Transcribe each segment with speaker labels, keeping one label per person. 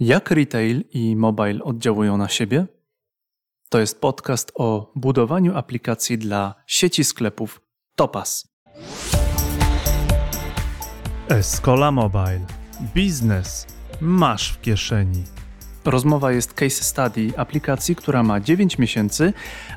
Speaker 1: Jak retail i mobile oddziałują na siebie? To jest podcast o budowaniu aplikacji dla sieci sklepów Topas. Escola Mobile. Biznes masz w kieszeni. Rozmowa jest case study aplikacji, która ma 9 miesięcy,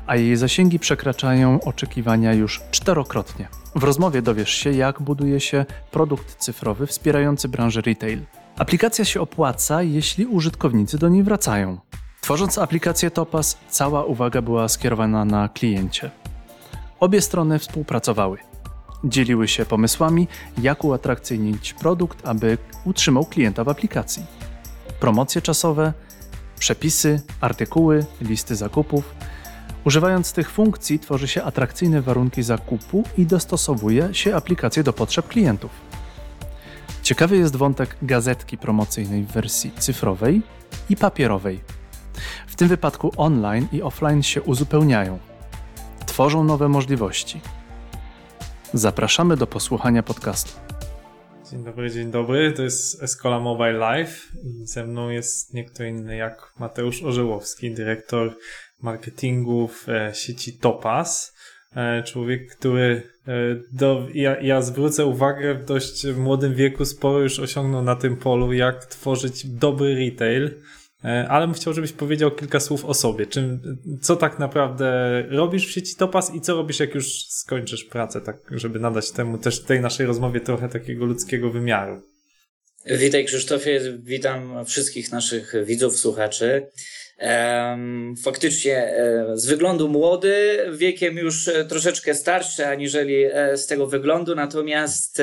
Speaker 1: a jej zasięgi przekraczają oczekiwania już czterokrotnie. W rozmowie dowiesz się, jak buduje się produkt cyfrowy wspierający branżę retail. Aplikacja się opłaca, jeśli użytkownicy do niej wracają. Tworząc aplikację Topas, cała uwaga była skierowana na kliencie. Obie strony współpracowały. Dzieliły się pomysłami, jak uatrakcyjnić produkt, aby utrzymał klienta w aplikacji. Promocje czasowe, przepisy, artykuły, listy zakupów. Używając tych funkcji tworzy się atrakcyjne warunki zakupu i dostosowuje się aplikację do potrzeb klientów. Ciekawy jest wątek gazetki promocyjnej w wersji cyfrowej i papierowej. W tym wypadku online i offline się uzupełniają, tworzą nowe możliwości. Zapraszamy do posłuchania podcastu.
Speaker 2: Dzień dobry, dzień dobry. To jest Escola Mobile Live. Ze mną jest nie kto inny jak Mateusz Orzełowski, dyrektor marketingu w e, sieci Topas. E, człowiek, który do, ja, ja zwrócę uwagę w dość młodym wieku sporo już osiągnął na tym polu, jak tworzyć dobry retail. E, ale bym chciał, żebyś powiedział kilka słów o sobie. Czym, co tak naprawdę robisz w sieci Topas i co robisz, jak już skończysz pracę, tak, żeby nadać temu też tej naszej rozmowie trochę takiego ludzkiego wymiaru.
Speaker 3: Witaj Krzysztofie, witam wszystkich naszych widzów, słuchaczy. Faktycznie e, z wyglądu młody, wiekiem już e, troszeczkę starszy aniżeli e, z tego wyglądu, natomiast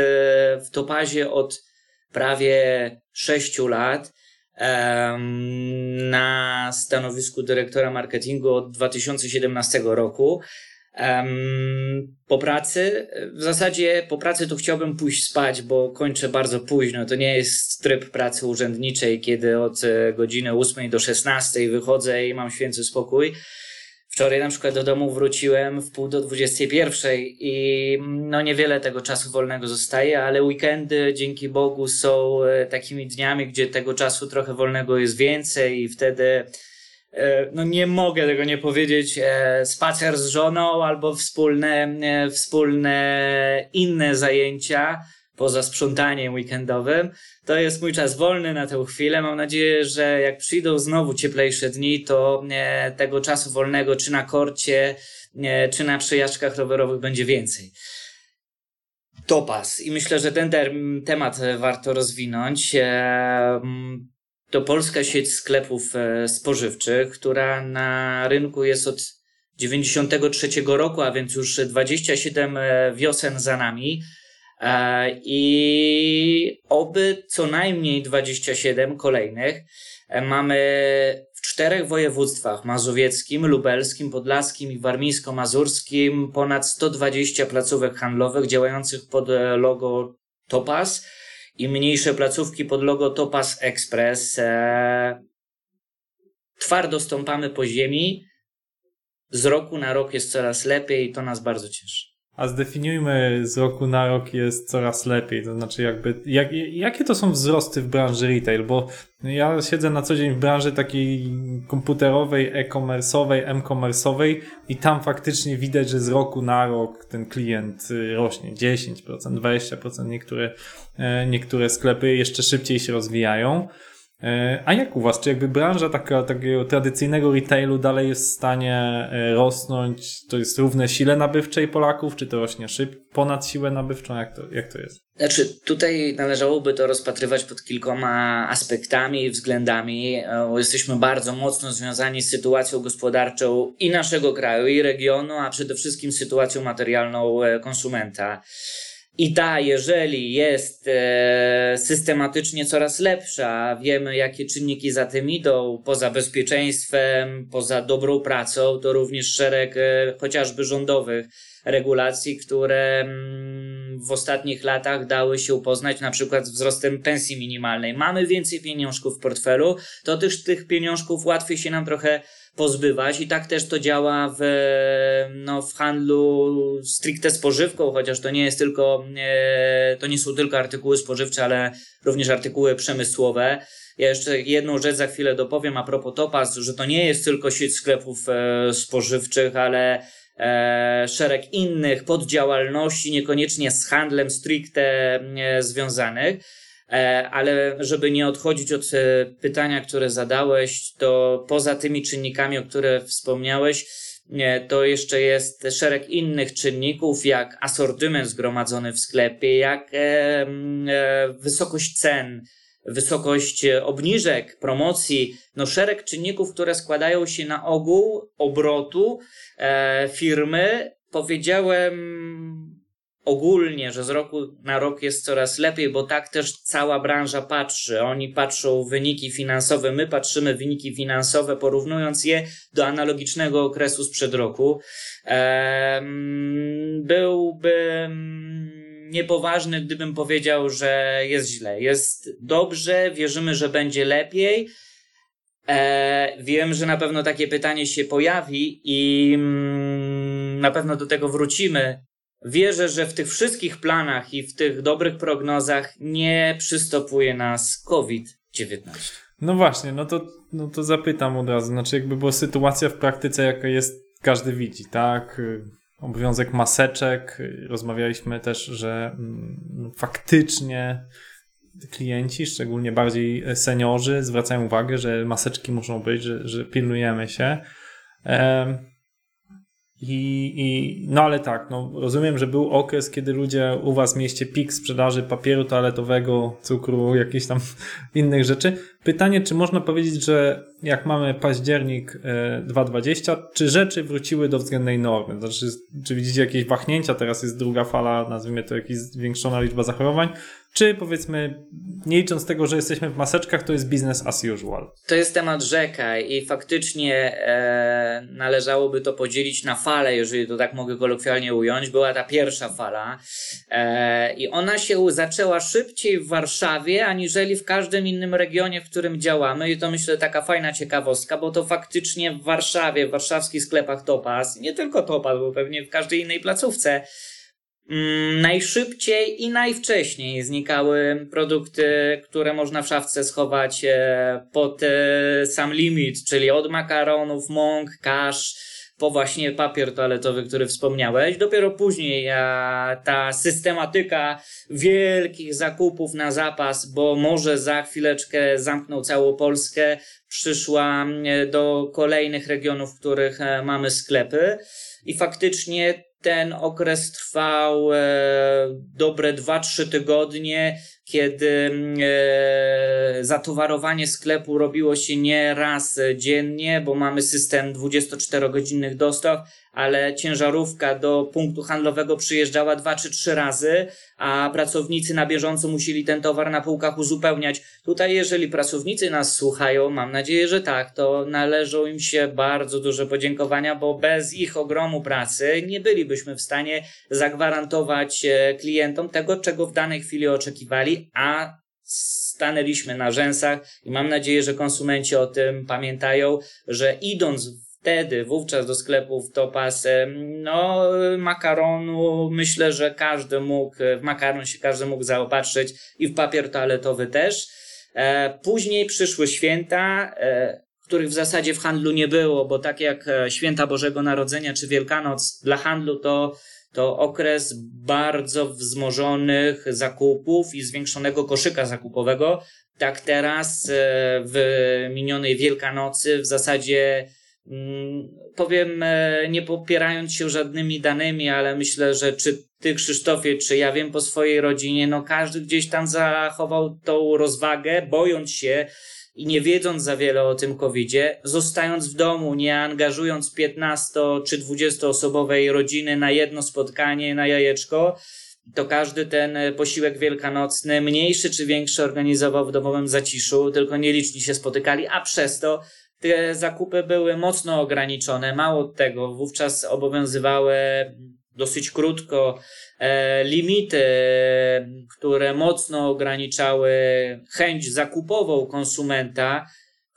Speaker 3: w Topazie od prawie sześciu lat na stanowisku dyrektora marketingu od 2017 roku. Po pracy, w zasadzie po pracy to chciałbym pójść spać, bo kończę bardzo późno. To nie jest tryb pracy urzędniczej, kiedy od e, godziny 8 do 16 wychodzę i mam święty spokój. Wczoraj na przykład do domu wróciłem w pół do 21 i no niewiele tego czasu wolnego zostaje, ale weekendy dzięki Bogu są e, takimi dniami, gdzie tego czasu trochę wolnego jest więcej i wtedy no nie mogę tego nie powiedzieć, e, spacer z żoną albo wspólne, e, wspólne inne zajęcia poza sprzątaniem weekendowym. To jest mój czas wolny na tę chwilę. Mam nadzieję, że jak przyjdą znowu cieplejsze dni, to tego czasu wolnego czy na korcie, czy na przejażdżkach rowerowych będzie więcej. Topas. I myślę, że ten temat warto rozwinąć to polska sieć sklepów e, spożywczych, która na rynku jest od 93 roku, a więc już 27 e, wiosen za nami. E, I oby co najmniej 27 kolejnych. Mamy w czterech województwach mazowieckim, lubelskim, podlaskim i warmińsko-mazurskim ponad 120 placówek handlowych działających pod logo Topaz i mniejsze placówki pod logo Topaz Express. E, twardo stąpamy po ziemi. Z roku na rok jest coraz lepiej i to nas bardzo cieszy.
Speaker 2: A zdefiniujmy z roku na rok jest coraz lepiej, to znaczy jakby, jak, jakie to są wzrosty w branży retail, bo ja siedzę na co dzień w branży takiej komputerowej, e-commerce'owej, m-commerce'owej i tam faktycznie widać, że z roku na rok ten klient y, rośnie 10%, 20%, niektóre, e, niektóre sklepy jeszcze szybciej się rozwijają. E, a jak u Was? Czy jakby branża taka, takiego tradycyjnego retailu dalej jest w stanie e, rosnąć? To jest równe sile nabywczej Polaków? Czy to rośnie szybko ponad siłę nabywczą? Jak to, jak to jest?
Speaker 3: Znaczy, tutaj należałoby to rozpatrywać pod kilkoma aspektami i względami. E, jesteśmy bardzo mocno związani z sytuacją gospodarczą i naszego kraju, i regionu, a przede wszystkim sytuacją materialną konsumenta. I ta, jeżeli jest e, systematycznie coraz lepsza, wiemy jakie czynniki za tym idą, poza bezpieczeństwem, poza dobrą pracą, to również szereg e, chociażby rządowych regulacji, które mm, w ostatnich latach dały się upoznać na przykład z wzrostem pensji minimalnej. Mamy więcej pieniążków w portfelu, to też tych pieniążków łatwiej się nam trochę pozbywać i tak też to działa w, no, w handlu stricte spożywką, chociaż to nie jest tylko, e, to nie są tylko artykuły spożywcze, ale również artykuły przemysłowe. Ja jeszcze jedną rzecz za chwilę dopowiem a propos Topaz, że to nie jest tylko sieć sklepów e, spożywczych, ale e, szereg innych poddziałalności, niekoniecznie z handlem stricte związanych. E, ale żeby nie odchodzić od e, pytania, które zadałeś, to poza tymi czynnikami, o których wspomniałeś, to jeszcze jest szereg innych czynników, jak asortyment zgromadzony w sklepie, jak e, wysokość cen, wysokość obniżek, promocji, no szereg czynników, które składają się na ogół obrotu firmy. Powiedziałem ogólnie, że z roku na rok jest coraz lepiej, bo tak też cała branża patrzy. Oni patrzą wyniki finansowe, my patrzymy wyniki finansowe, porównując je do analogicznego okresu sprzed roku. Byłbym niepoważny, gdybym powiedział, że jest źle. Jest dobrze, wierzymy, że będzie lepiej. E, wiem, że na pewno takie pytanie się pojawi i mm, na pewno do tego wrócimy Wierzę, że w tych wszystkich planach i w tych dobrych prognozach nie przystopuje nas COVID-19.
Speaker 2: No właśnie, no to, no to zapytam od razu. Znaczy, jakby była sytuacja w praktyce, jaka jest, każdy widzi, tak? Obowiązek maseczek. Rozmawialiśmy też, że mm, faktycznie klienci, szczególnie bardziej seniorzy, zwracają uwagę, że maseczki muszą być, że, że pilnujemy się. I, I, no ale tak, no, rozumiem, że był okres, kiedy ludzie u was w mieście pik sprzedaży papieru toaletowego, cukru, jakichś tam innych rzeczy. Pytanie, czy można powiedzieć, że jak mamy październik 2020, e, czy rzeczy wróciły do względnej normy? Znaczy, czy widzicie jakieś wahnięcia? Teraz jest druga fala, nazwijmy to jakaś zwiększona liczba zachorowań. Czy powiedzmy, nie licząc tego, że jesteśmy w maseczkach, to jest business as usual?
Speaker 3: To jest temat rzeka i faktycznie e, należałoby to podzielić na fale, jeżeli to tak mogę kolokwialnie ująć. Była ta pierwsza fala e, i ona się zaczęła szybciej w Warszawie, aniżeli w każdym innym regionie, w którym działamy. I to myślę taka fajna ciekawostka, bo to faktycznie w Warszawie, w warszawskich sklepach Topaz, nie tylko Topaz, bo pewnie w każdej innej placówce, najszybciej i najwcześniej znikały produkty, które można w szafce schować e, pod e, sam limit, czyli od makaronów, mąk, kasz, po właśnie papier toaletowy, który wspomniałeś. Dopiero później ta systematyka wielkich zakupów na zapas, bo może za chwileczkę zamknął całą Polskę, przyszła e, do kolejnych regionów, w których mamy sklepy. I faktycznie ten okres trwał e, dobre 2-3 tygodnie, kiedy e, zatowarowanie sklepu robiło się nie raz dziennie, bo mamy system 24-godzinnych dostaw, ale ciężarówka do punktu handlowego przyjeżdżała dwa czy trzy razy, a pracownicy na bieżąco musieli ten towar na półkach uzupełniać. Tutaj, jeżeli pracownicy nas słuchają, mam nadzieję, że tak, to należą im się bardzo duże podziękowania, bo bez ich ogromu pracy nie bylibyśmy w stanie zagwarantować e, klientom tego, czego w danej chwili oczekiwali, a stanęliśmy na rzęsach i mam nadzieję, że konsumenci o tym pamiętają, że idąc wtedy, wówczas do sklepów to pasem, no makaronu myślę, że każdy mógł, w makaron się każdy mógł zaopatrzyć i w papier toaletowy też. E, później przyszły święta, e, których w zasadzie w handlu nie było, bo tak jak e, święta Bożego Narodzenia czy Wielkanoc dla handlu to to okres bardzo wzmożonych zakupów i zwiększonego koszyka zakupowego. Tak teraz w minionej Wielkanocy w zasadzie Mm, powiem, e, nie popierając się żadnymi danymi, ale myślę, że czy ty, Krzysztofie, czy ja wiem po swojej rodzinie, no każdy gdzieś tam zachował tą rozwagę, bojąc się i nie wiedząc za wiele o tym covidzie, zostając w domu, nie angażując 15 czy 20 osobowej rodziny na jedno spotkanie, na jajeczko, to każdy ten posiłek wielkanocny, mniejszy czy większy, organizował w domowym zaciszu, tylko nieliczni się spotykali, a przez to te zakupy były mocno ograniczone. Mało tego, wówczas obowiązywały dosyć krótko, e, limity, które mocno ograniczały chęć zakupową konsumenta,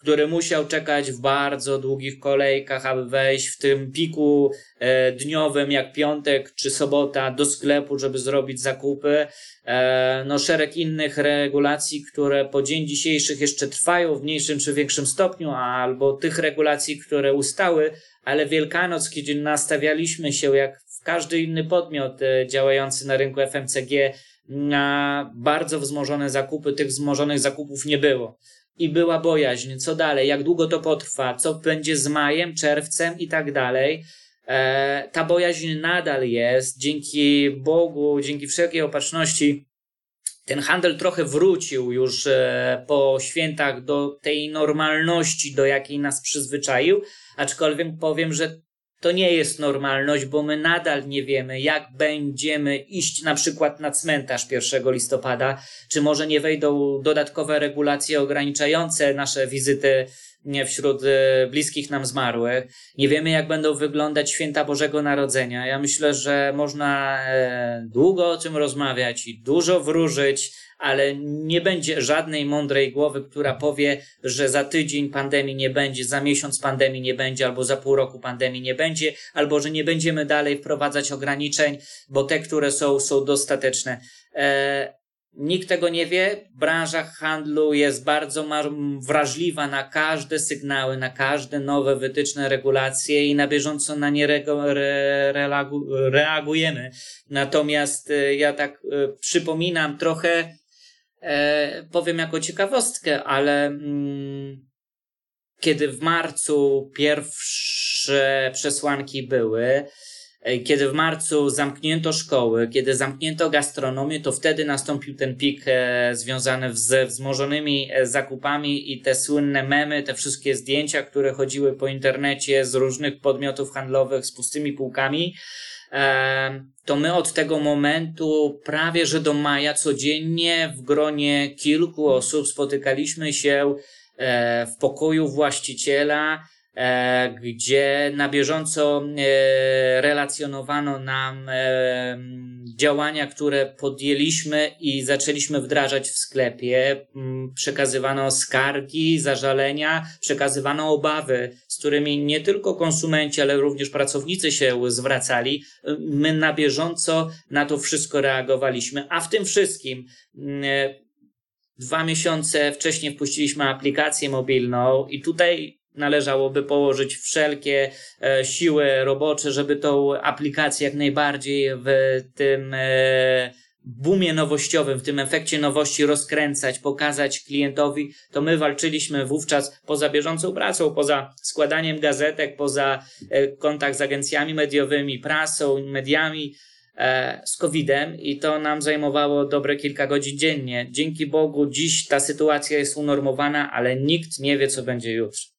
Speaker 3: który musiał czekać w bardzo długich kolejkach, aby wejść w tym piku e, dniowym, jak piątek czy sobota, do sklepu, żeby zrobić zakupy. E, no, szereg innych regulacji, które po dzień dzisiejszych jeszcze trwają w mniejszym czy większym stopniu, albo tych regulacji, które ustały, ale Wielkanoc, kiedy nastawialiśmy się jak każdy inny podmiot e, działający na rynku FMCG na bardzo wzmożone zakupy, tych wzmożonych zakupów nie było i była bojaźń, co dalej, jak długo to potrwa, co będzie z majem, czerwcem i tak dalej. E, ta bojaźń nadal jest. Dzięki Bogu, dzięki wszelkiej opatrzności, ten handel trochę wrócił już e, po świętach do tej normalności, do jakiej nas przyzwyczaił, aczkolwiek powiem, że to nie jest normalność, bo my nadal nie wiemy, jak będziemy iść na przykład na cmentarz 1 listopada, czy może nie wejdą dodatkowe regulacje ograniczające nasze wizyty wśród e, bliskich nam zmarłych. Nie wiemy, jak będą wyglądać święta Bożego Narodzenia. Ja myślę, że można e, długo o tym rozmawiać i dużo wróżyć, ale nie będzie żadnej mądrej głowy, która powie, że za tydzień pandemii nie będzie, za miesiąc pandemii nie będzie, albo za pół roku pandemii nie będzie, albo że nie będziemy dalej wprowadzać ograniczeń, bo te, które są, są dostateczne. E, nikt tego nie wie. Branża handlu jest bardzo wrażliwa na każde sygnały, na każde nowe wytyczne, regulacje i na bieżąco na nie reagujemy. Natomiast e, ja tak e, przypominam trochę powiem jako ciekawostkę, ale mm, kiedy w marcu pierwsze przesłanki były, e, kiedy w marcu zamknięto szkoły, kiedy zamknięto gastronomię, to wtedy nastąpił ten pik e, związany ze wzmożonymi zakupami i te słynne memy, te wszystkie zdjęcia, które chodziły po internecie z różnych podmiotów handlowych z pustymi półkami to my od tego momentu prawie że do maja codziennie w gronie kilku osób spotykaliśmy się e, w pokoju właściciela gdzie na bieżąco e, relacjonowano nam e, działania, które podjęliśmy i zaczęliśmy wdrażać w sklepie. Mm, przekazywano skargi, zażalenia, przekazywano obawy, z którymi nie tylko konsumenci, ale również pracownicy się zwracali. My na bieżąco na to wszystko reagowaliśmy, a w tym wszystkim mm, dwa miesiące wcześniej wpuściliśmy aplikację mobilną i tutaj należałoby położyć wszelkie e, siły robocze, żeby tą aplikację jak najbardziej w tym e, boomie nowościowym, w tym efekcie nowości rozkręcać, pokazać klientowi, to my walczyliśmy wówczas poza bieżącą pracą, poza składaniem gazetek, poza e, kontakt z agencjami mediowymi, prasą, mediami, z COVID-em i to nam zajmowało dobre kilka godzin dziennie. Dzięki Bogu dziś ta sytuacja jest unormowana, ale nikt nie wie, co będzie jutro.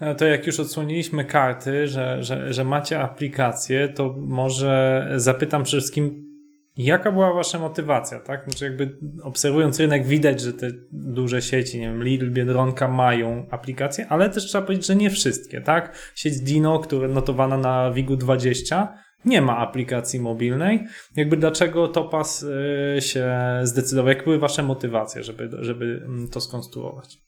Speaker 2: No to jak już odsłoniliśmy karty, że, że, że macie aplikację, to może zapytam przede wszystkim, jaka była wasza motywacja, tak? Znaczy jakby obserwując rynek widać, że te duże sieci, nie wiem, Lidl, Biedronka mają aplikacje, ale też trzeba powiedzieć, że nie wszystkie, tak? Sieć Dino, która notowana na WIG-20 nie ma aplikacji mobilnej. Jakby dlaczego Topaz y, się zdecydował? Jak były wasze motywacje, żeby, żeby mm, to skonstruować?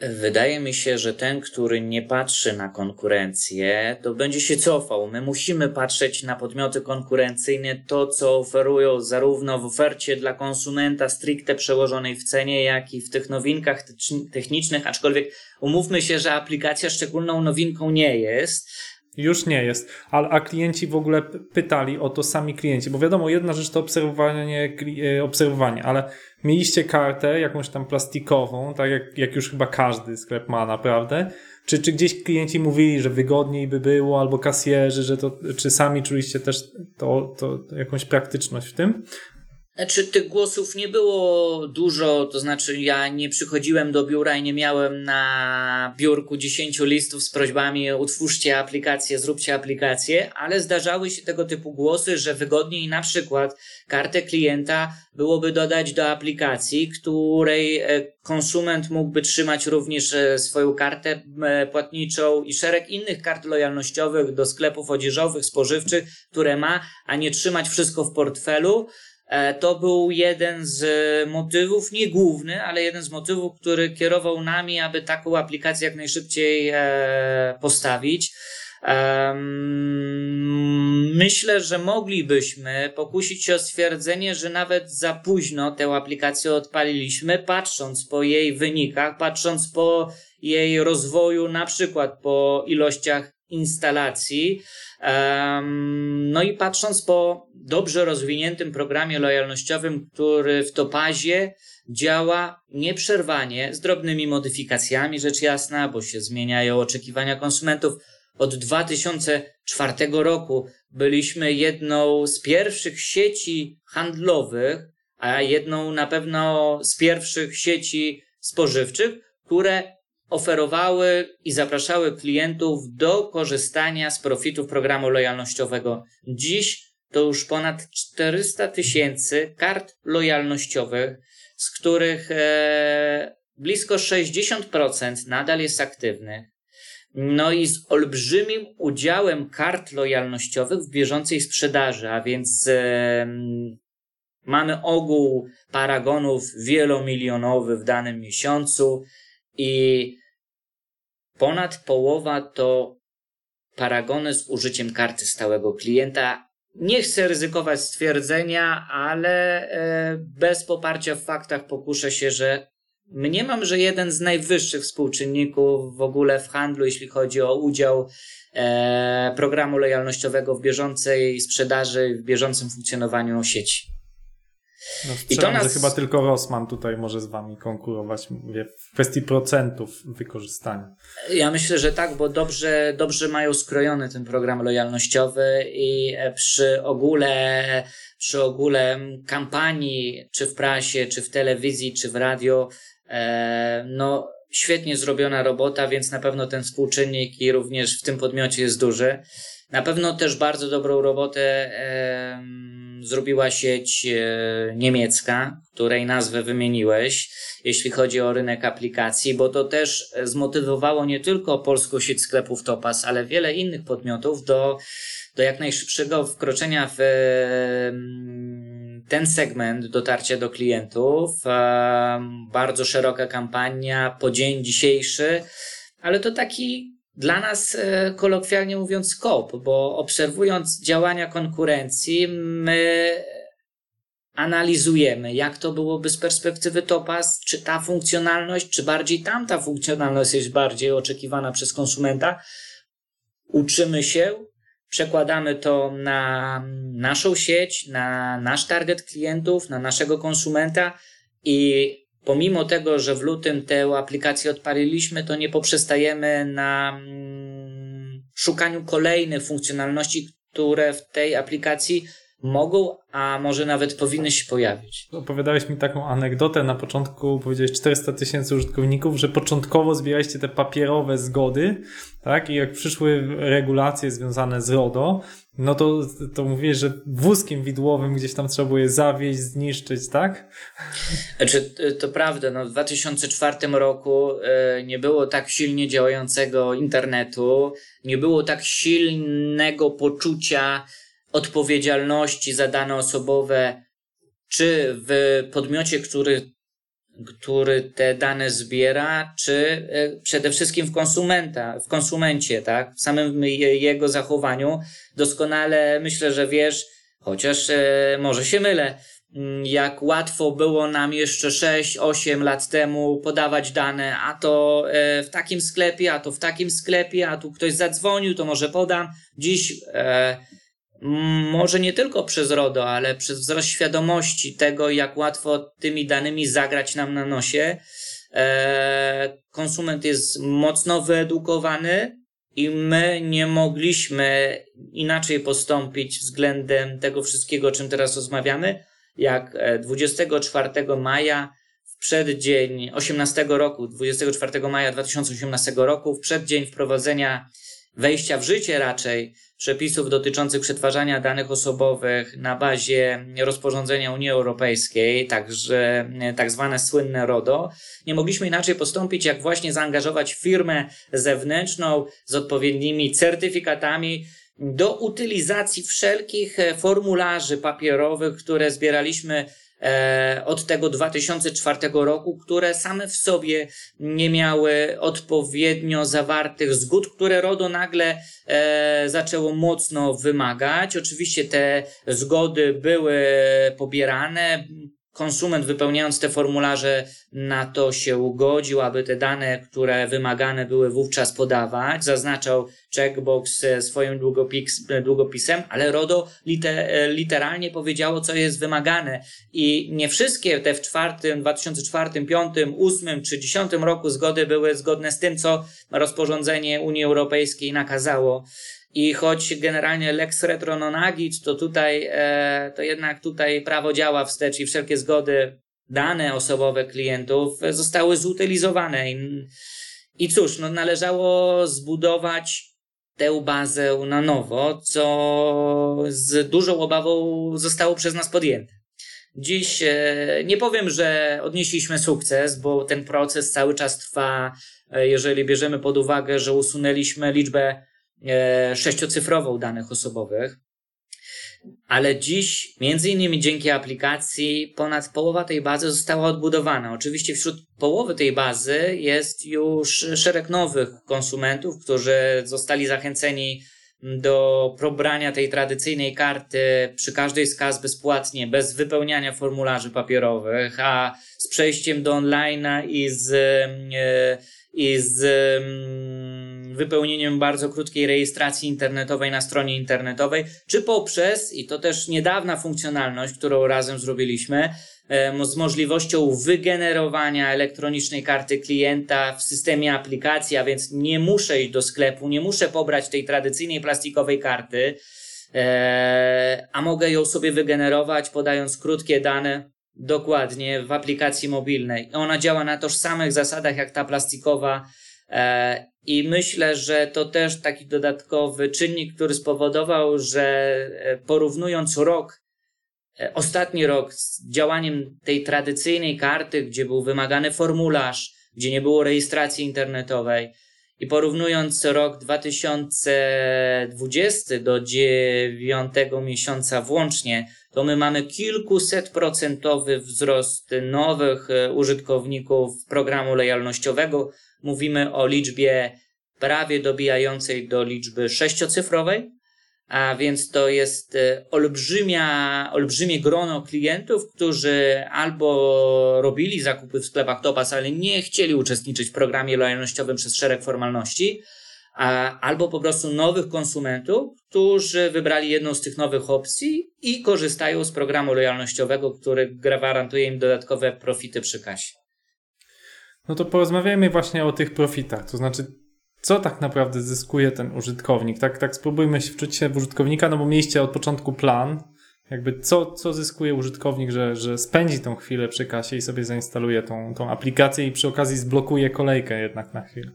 Speaker 3: Wydaje mi się, że ten, który nie patrzy na konkurencję, to będzie się cofał. My musimy patrzeć na podmioty konkurencyjne, to co oferują zarówno w ofercie dla konsumenta stricte przełożonej w cenie, jak i w tych nowinkach technicznych, aczkolwiek umówmy się, że aplikacja szczególną nowinką nie jest.
Speaker 2: Już nie jest, ale a klienci w ogóle pytali o to sami klienci, bo wiadomo, jedna rzecz to obserwowanie, e, obserwowanie, ale mieliście kartę jakąś tam plastikową, tak jak, jak już chyba każdy sklep ma naprawdę, czy, czy gdzieś klienci mówili, że wygodniej by było, albo kasjerzy, że to, czy sami czuliście też to, to jakąś praktyczność w tym?
Speaker 3: Znaczy, tych głosów nie było dużo, to znaczy ja nie przychodziłem do biura i nie miałem na biurku 10 listów z prośbami utwórzcie aplikację, zróbcie aplikację, ale zdarzały się tego typu głosy, że wygodniej na przykład kartę klienta byłoby dodać do aplikacji, której e, konsument mógłby trzymać również e, swoją kartę e, płatniczą i szereg innych kart lojalnościowych do sklepów odzieżowych, spożywczych, które ma, a nie trzymać wszystko w portfelu. To był jeden z motywów, nie główny, ale jeden z motywów, który kierował nami, aby taką aplikację jak najszybciej postawić. Myślę, że moglibyśmy pokusić się o stwierdzenie, że nawet za późno tę aplikację odpaliliśmy, patrząc po jej wynikach, patrząc po jej rozwoju, na przykład po ilościach instalacji, no i patrząc po dobrze rozwiniętym programie lojalnościowym, który w Topazie działa nieprzerwanie, z drobnymi modyfikacjami, rzecz jasna, bo się zmieniają oczekiwania konsumentów. Od 2004 roku byliśmy jedną z pierwszych sieci handlowych, a jedną na pewno z pierwszych sieci spożywczych, które oferowały i zapraszały klientów do korzystania z profitów programu lojalnościowego. Dziś to już ponad 400 tysięcy kart lojalnościowych, z których e, blisko 60% nadal jest aktywnych. No i z olbrzymim udziałem kart lojalnościowych w bieżącej sprzedaży, a więc e, mamy ogół paragonów wielomilionowy w danym miesiącu i ponad połowa to paragony z użyciem karty stałego klienta. Nie chcę ryzykować stwierdzenia, ale e, bez poparcia w faktach pokuszę się, że Mniemam, że jeden z najwyższych współczynników w ogóle w handlu, jeśli chodzi o udział e, programu lojalnościowego w bieżącej sprzedaży, w bieżącym funkcjonowaniu sieci.
Speaker 2: No, I to nas... że chyba tylko Rossmann tutaj może z wami konkurować mówię, w kwestii procentów wykorzystania.
Speaker 3: Ja myślę, że tak, bo dobrze, dobrze mają skrojony ten program lojalnościowy i przy ogóle, przy ogóle kampanii, czy w prasie, czy w telewizji, czy w radio, E, no, świetnie zrobiona robota, więc na pewno ten współczynnik i również w tym podmiocie jest duży. Na pewno też bardzo dobrą robotę zrobiła sieć e, niemiecka, której nazwę wymieniłeś, jeśli chodzi o rynek aplikacji, bo to też zmotywowało nie tylko polską sieć sklepów Topas, ale wiele innych podmiotów do, do jak najszybszego wkroczenia w ten segment dotarcia do klientów. Bardzo szeroka kampania po dzień dzisiejszy, ale to taki dla nas, e, kolokwialnie mówiąc, kop, bo obserwując działania konkurencji, my analizujemy, jak to byłoby z perspektywy Topaz, czy ta funkcjonalność, czy bardziej tamta funkcjonalność jest bardziej oczekiwana przez konsumenta. Uczymy się, przekładamy to na naszą sieć, na nasz target klientów, na naszego konsumenta i pomimo tego, że w lutym tę aplikację odpaliliśmy, to nie poprzestajemy na mm, szukaniu kolejnych funkcjonalności, które w tej aplikacji mogą, a może nawet powinny się pojawić.
Speaker 2: Opowiadałeś mi taką anegdotę na początku, powiedziałeś 400 tysięcy użytkowników, że początkowo zbieraliście te papierowe zgody, tak? I jak przyszły regulacje związane z RODO, no to, to mówię, że wózkiem widłowym gdzieś tam trzeba było je zawieźć, zniszczyć, tak?
Speaker 3: Znaczy, to prawda, no w 2004 roku e, nie było tak silnie działającego internetu, nie było tak silnego poczucia odpowiedzialności za dane osobowe, czy w podmiocie, który, który te dane zbiera, czy e, przede wszystkim w konsumenta, w konsumencie, tak? W samym jego zachowaniu. Doskonale myślę, że wiesz, chociaż e, może się mylę, mm, jak łatwo było nam jeszcze 6-8 lat temu podawać dane, a to e, w takim sklepie, a to w takim sklepie, a tu ktoś zadzwonił, to może podam. Dziś może nie tylko przez RODO, ale przez wzrost świadomości tego, jak łatwo tymi danymi zagrać nam na nosie. E, konsument jest mocno wyedukowany i my nie mogliśmy inaczej postąpić względem tego wszystkiego, o czym teraz rozmawiamy, jak 24 e, maja w przeddzień 18 roku, 24 maja 2018 roku, w przeddzień wprowadzenia wejścia w życie raczej przepisów dotyczących przetwarzania danych osobowych na bazie rozporządzenia Unii Europejskiej, także tak zwane słynne RODO, nie mogliśmy inaczej postąpić, jak właśnie zaangażować firmę zewnętrzną z odpowiednimi certyfikatami do utylizacji wszelkich formularzy papierowych, które zbieraliśmy E, od tego 2004 roku, które same w sobie nie miały odpowiednio zawartych zgód, które RODO nagle e, zaczęło mocno wymagać. Oczywiście te zgody były pobierane, konsument wypełniając te formularze na to się ugodził, aby te dane, które wymagane były wówczas podawać, zaznaczał checkbox swoim długopis, długopisem, ale RODO liter, literalnie powiedziało, co jest wymagane i nie wszystkie te w czwartym, 2004, 2005, 2008 czy 2010 roku zgody były zgodne z tym, co rozporządzenie Unii Europejskiej nakazało. I choć generalnie lex retro non agit, to tutaj, e, to jednak tutaj prawo działa wstecz i wszelkie zgody, dane osobowe klientów zostały zutylizowane. I, i cóż, no należało zbudować tę bazę na nowo, co z dużą obawą zostało przez nas podjęte. Dziś e, nie powiem, że odnieśliśmy sukces, bo ten proces cały czas trwa, e, jeżeli bierzemy pod uwagę, że usunęliśmy liczbę sześciocyfrową danych osobowych. Ale dziś, między innymi dzięki aplikacji, ponad połowa tej bazy została odbudowana. Oczywiście wśród połowy tej bazy jest już szereg nowych konsumentów, którzy zostali zachęceni do pobrania tej tradycyjnej karty przy każdej z kas bezpłatnie, bez wypełniania formularzy papierowych, a z przejściem do online'a i z, e, i z wypełnieniem bardzo krótkiej rejestracji internetowej na stronie internetowej, czy poprzez, i to też niedawna funkcjonalność, którą razem zrobiliśmy, z możliwością wygenerowania elektronicznej karty klienta w systemie aplikacji, a więc nie muszę iść do sklepu, nie muszę pobrać tej tradycyjnej plastikowej karty, e, a mogę ją sobie wygenerować podając krótkie dane dokładnie w aplikacji mobilnej. Ona działa na tożsamych zasadach jak ta plastikowa e, i myślę, że to też taki dodatkowy czynnik, który spowodował, że e, porównując rok, e, ostatni rok z działaniem tej tradycyjnej karty, gdzie był wymagany formularz, gdzie nie było rejestracji internetowej, i porównując rok 2020 do dziewiątego miesiąca włącznie, to my mamy kilkuset procentowy wzrost nowych e, użytkowników programu lojalnościowego, mówimy o liczbie prawie dobijającej do liczby sześciocyfrowej, a więc to jest e, olbrzymia, olbrzymie grono klientów, którzy albo robili zakupy w sklepach Topas, ale nie chcieli uczestniczyć w programie lojalnościowym przez szereg formalności, a, albo po prostu nowych konsumentów, którzy wybrali jedną z tych nowych opcji i korzystają z programu lojalnościowego, który gwarantuje im dodatkowe profity przy kasie.
Speaker 2: No to porozmawiajmy właśnie o tych profitach. To znaczy, co tak naprawdę zyskuje ten użytkownik? Tak, tak spróbujmy się wczuć się w użytkownika, no bo mieliście od początku plan. Jakby co, co zyskuje użytkownik, że, że spędzi tą chwilę przy kasie i sobie zainstaluje tą, tą aplikację i przy okazji zblokuje kolejkę jednak na chwilę.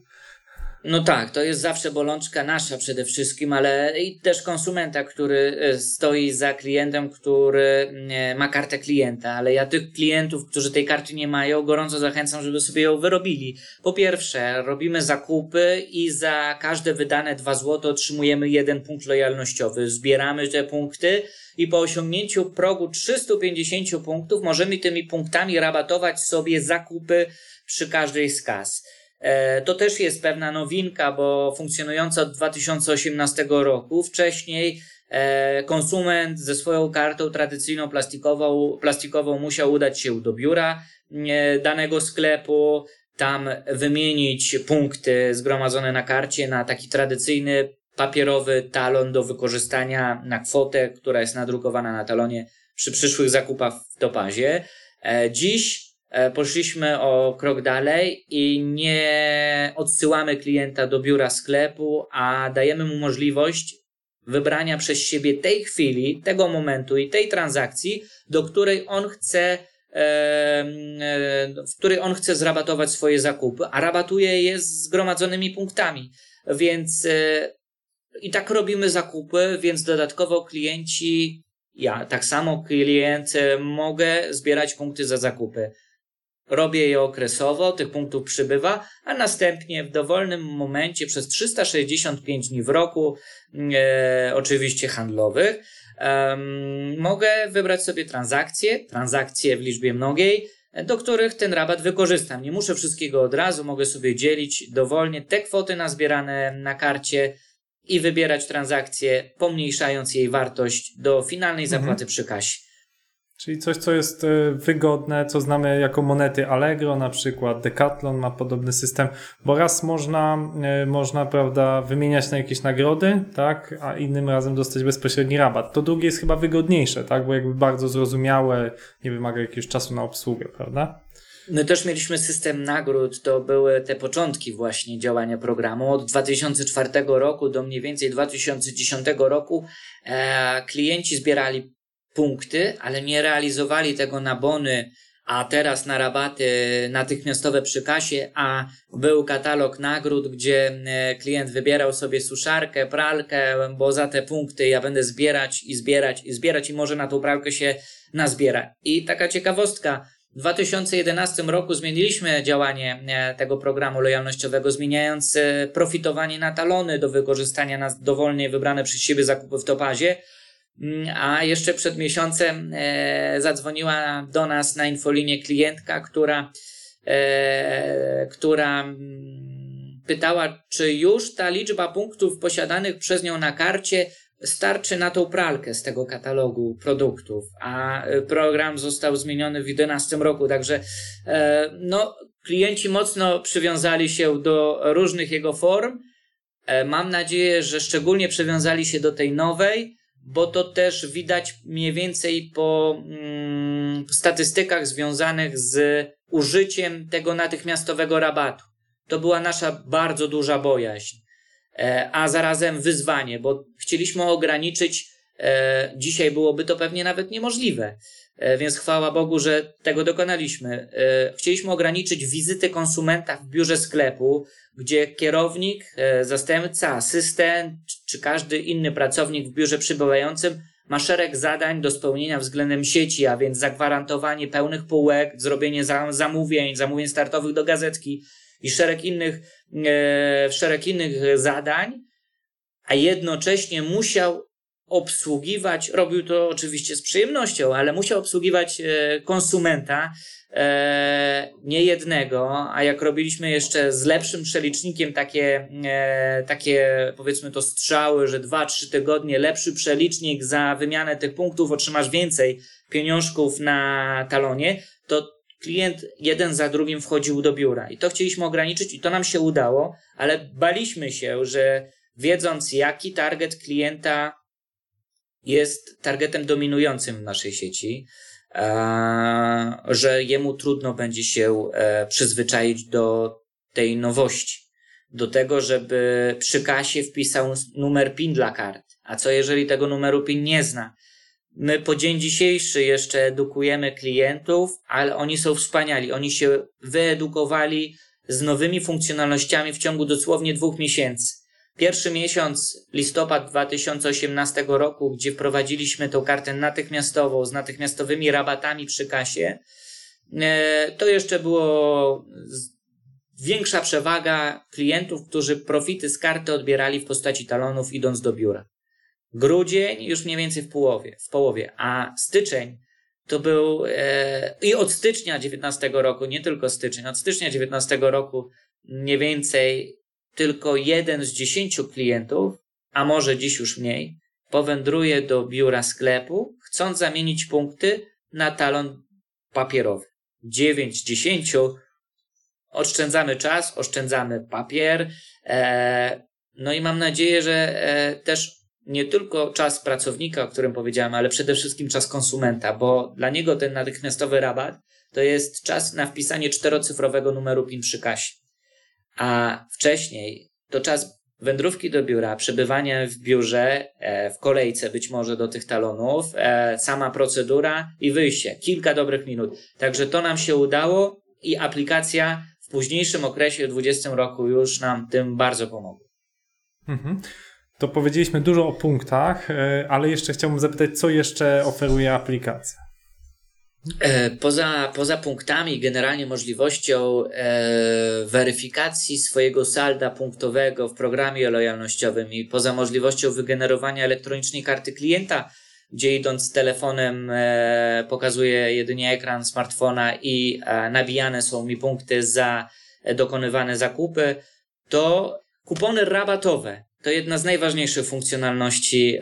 Speaker 3: No tak, to jest zawsze bolączka nasza przede wszystkim, ale i też konsumenta, który e, stoi za klientem, który e, ma kartę klienta, ale ja tych klientów, którzy tej karty nie mają, gorąco zachęcam, żeby sobie ją wyrobili. Po pierwsze, robimy zakupy i za każde wydane 2 zł otrzymujemy jeden punkt lojalnościowy. Zbieramy te punkty i po osiągnięciu progu 350 punktów możemy tymi punktami rabatować sobie zakupy przy każdej z kas. E, to też jest pewna nowinka, bo funkcjonująca od 2018 roku. Wcześniej e, konsument ze swoją kartą tradycyjną plastikową, plastikową musiał udać się do biura e, danego sklepu, tam wymienić punkty zgromadzone na karcie na taki tradycyjny papierowy talon do wykorzystania na kwotę, która jest nadrukowana na talonie przy przyszłych zakupach w topazie. Dziś poszliśmy o krok dalej i nie odsyłamy klienta do biura sklepu, a dajemy mu możliwość wybrania przez siebie tej chwili, tego momentu i tej transakcji, do której on chce w której on chce zrabatować swoje zakupy, a rabatuje je zgromadzonymi punktami. Więc e, i tak robimy zakupy, więc dodatkowo klienci, ja tak samo klient, e, mogę zbierać punkty za zakupy. Robię je okresowo, tych punktów przybywa, a następnie w dowolnym momencie przez 365 dni w roku, e, oczywiście handlowych, e, mogę wybrać sobie transakcje, transakcje w liczbie mnogiej, do których ten rabat wykorzystam. Nie muszę wszystkiego od razu, mogę sobie dzielić dowolnie te kwoty nazbierane na karcie i wybierać transakcję, pomniejszając jej wartość do finalnej mhm. zapłaty mhm. przy kasie.
Speaker 2: Czyli coś, co jest e, wygodne, co znamy jako monety Allegro, na przykład Decathlon ma podobny system, bo raz można, e, można, prawda, wymieniać na jakieś nagrody, tak, a innym razem dostać bezpośredni rabat. To drugie jest chyba wygodniejsze, tak, bo jakby bardzo zrozumiałe, nie wymaga jakiegoś czasu na obsługę, prawda?
Speaker 3: My też mieliśmy system nagród, to były te początki właśnie działania programu. Od 2004 roku do mniej więcej 2010 roku e, klienci zbierali punkty, ale nie realizowali tego na bony, a teraz na rabaty natychmiastowe przy kasie, a był katalog nagród, gdzie e, klient wybierał sobie suszarkę, pralkę, bo za te punkty ja będę zbierać i zbierać i zbierać i może na tą pralkę się nazbiera. I taka ciekawostka, w 2011 roku zmieniliśmy działanie e, tego programu lojalnościowego, zmieniając e, profitowanie na talony do wykorzystania na dowolnie wybrane przez siebie zakupy w topazie. Mm, a jeszcze przed miesiącem e, zadzwoniła do nas na infolinię klientka, która, e, która mm, pytała, czy już ta liczba punktów posiadanych przez nią na karcie starczy na tą pralkę z tego katalogu produktów, a e, program został zmieniony w 2011 roku, także no, klienci mocno przywiązali się do różnych jego form. Mam nadzieję, że szczególnie przywiązali się do tej nowej, bo to też widać mniej więcej po mm, statystykach związanych z użyciem tego natychmiastowego rabatu. To była nasza bardzo duża bojaźń, e, a zarazem wyzwanie, bo chcieliśmy ograniczyć, e, dzisiaj byłoby to pewnie nawet niemożliwe, więc chwała Bogu, że tego dokonaliśmy. E, chcieliśmy ograniczyć wizyty konsumenta w biurze sklepu, gdzie kierownik, e, zastępca, asystent czy każdy inny pracownik w biurze przybywającym ma szereg zadań do spełnienia względem sieci, a więc zagwarantowanie pełnych półek, zrobienie zamówień, zamówień startowych do gazetki i szereg innych, e, szereg innych zadań, a jednocześnie musiał obsługiwać, robił to oczywiście z przyjemnością, ale musiał obsługiwać e, konsumenta, e, nie jednego, a jak robiliśmy jeszcze z lepszym przelicznikiem takie, e, takie powiedzmy to strzały, że dwa, trzy tygodnie lepszy przelicznik za wymianę tych punktów otrzymasz więcej pieniążków na talonie, to klient jeden za drugim wchodził do biura. I to chcieliśmy ograniczyć i to nam się udało, ale baliśmy się, że wiedząc jaki target klienta jest targetem dominującym w naszej sieci, że jemu trudno będzie się e, przyzwyczaić do tej nowości. Do tego, żeby przy kasie wpisał numer PIN dla kart. A co jeżeli tego numeru PIN nie zna? My po dzień dzisiejszy jeszcze edukujemy klientów, ale oni są wspaniali. Oni się wyedukowali z nowymi funkcjonalnościami w ciągu dosłownie dwóch miesięcy. Pierwszy miesiąc, listopad 2018 roku, gdzie wprowadziliśmy tą kartę natychmiastową z natychmiastowymi rabatami przy kasie, e, to jeszcze było większa przewaga klientów, którzy profity z karty odbierali w postaci talonów idąc do biura. Grudzień już mniej więcej w połowie, w połowie a styczeń to był e, i od stycznia 19 roku, nie tylko styczeń, od stycznia 19 roku mniej więcej tylko jeden z dziesięciu klientów, a może dziś już mniej, powędruje do biura sklepu, chcąc zamienić punkty na talon papierowy. Dziewięć z dziesięciu oszczędzamy czas, oszczędzamy papier. E, no i mam nadzieję, że e, też nie tylko czas pracownika, o którym powiedziałem, ale przede wszystkim czas konsumenta, bo dla niego ten natychmiastowy rabat to jest czas na wpisanie czterocyfrowego numeru PIN przy kasie a wcześniej to czas wędrówki do biura, przebywanie w biurze, e, w kolejce być może do tych talonów, e, sama procedura i wyjście. Kilka dobrych minut. Także to nam się udało i aplikacja w późniejszym okresie, w 2020 roku już nam tym bardzo pomogła.
Speaker 2: Mhm. To powiedzieliśmy dużo o punktach, e, ale jeszcze chciałbym zapytać, co jeszcze oferuje aplikacja?
Speaker 3: E, poza, poza punktami, generalnie możliwością e, weryfikacji swojego salda punktowego w programie lojalnościowym i poza możliwością wygenerowania elektronicznej karty klienta, gdzie idąc telefonem e, pokazuje jedynie ekran smartfona i nabijane są mi punkty za dokonywane zakupy, to kupony rabatowe to jedna z najważniejszych funkcjonalności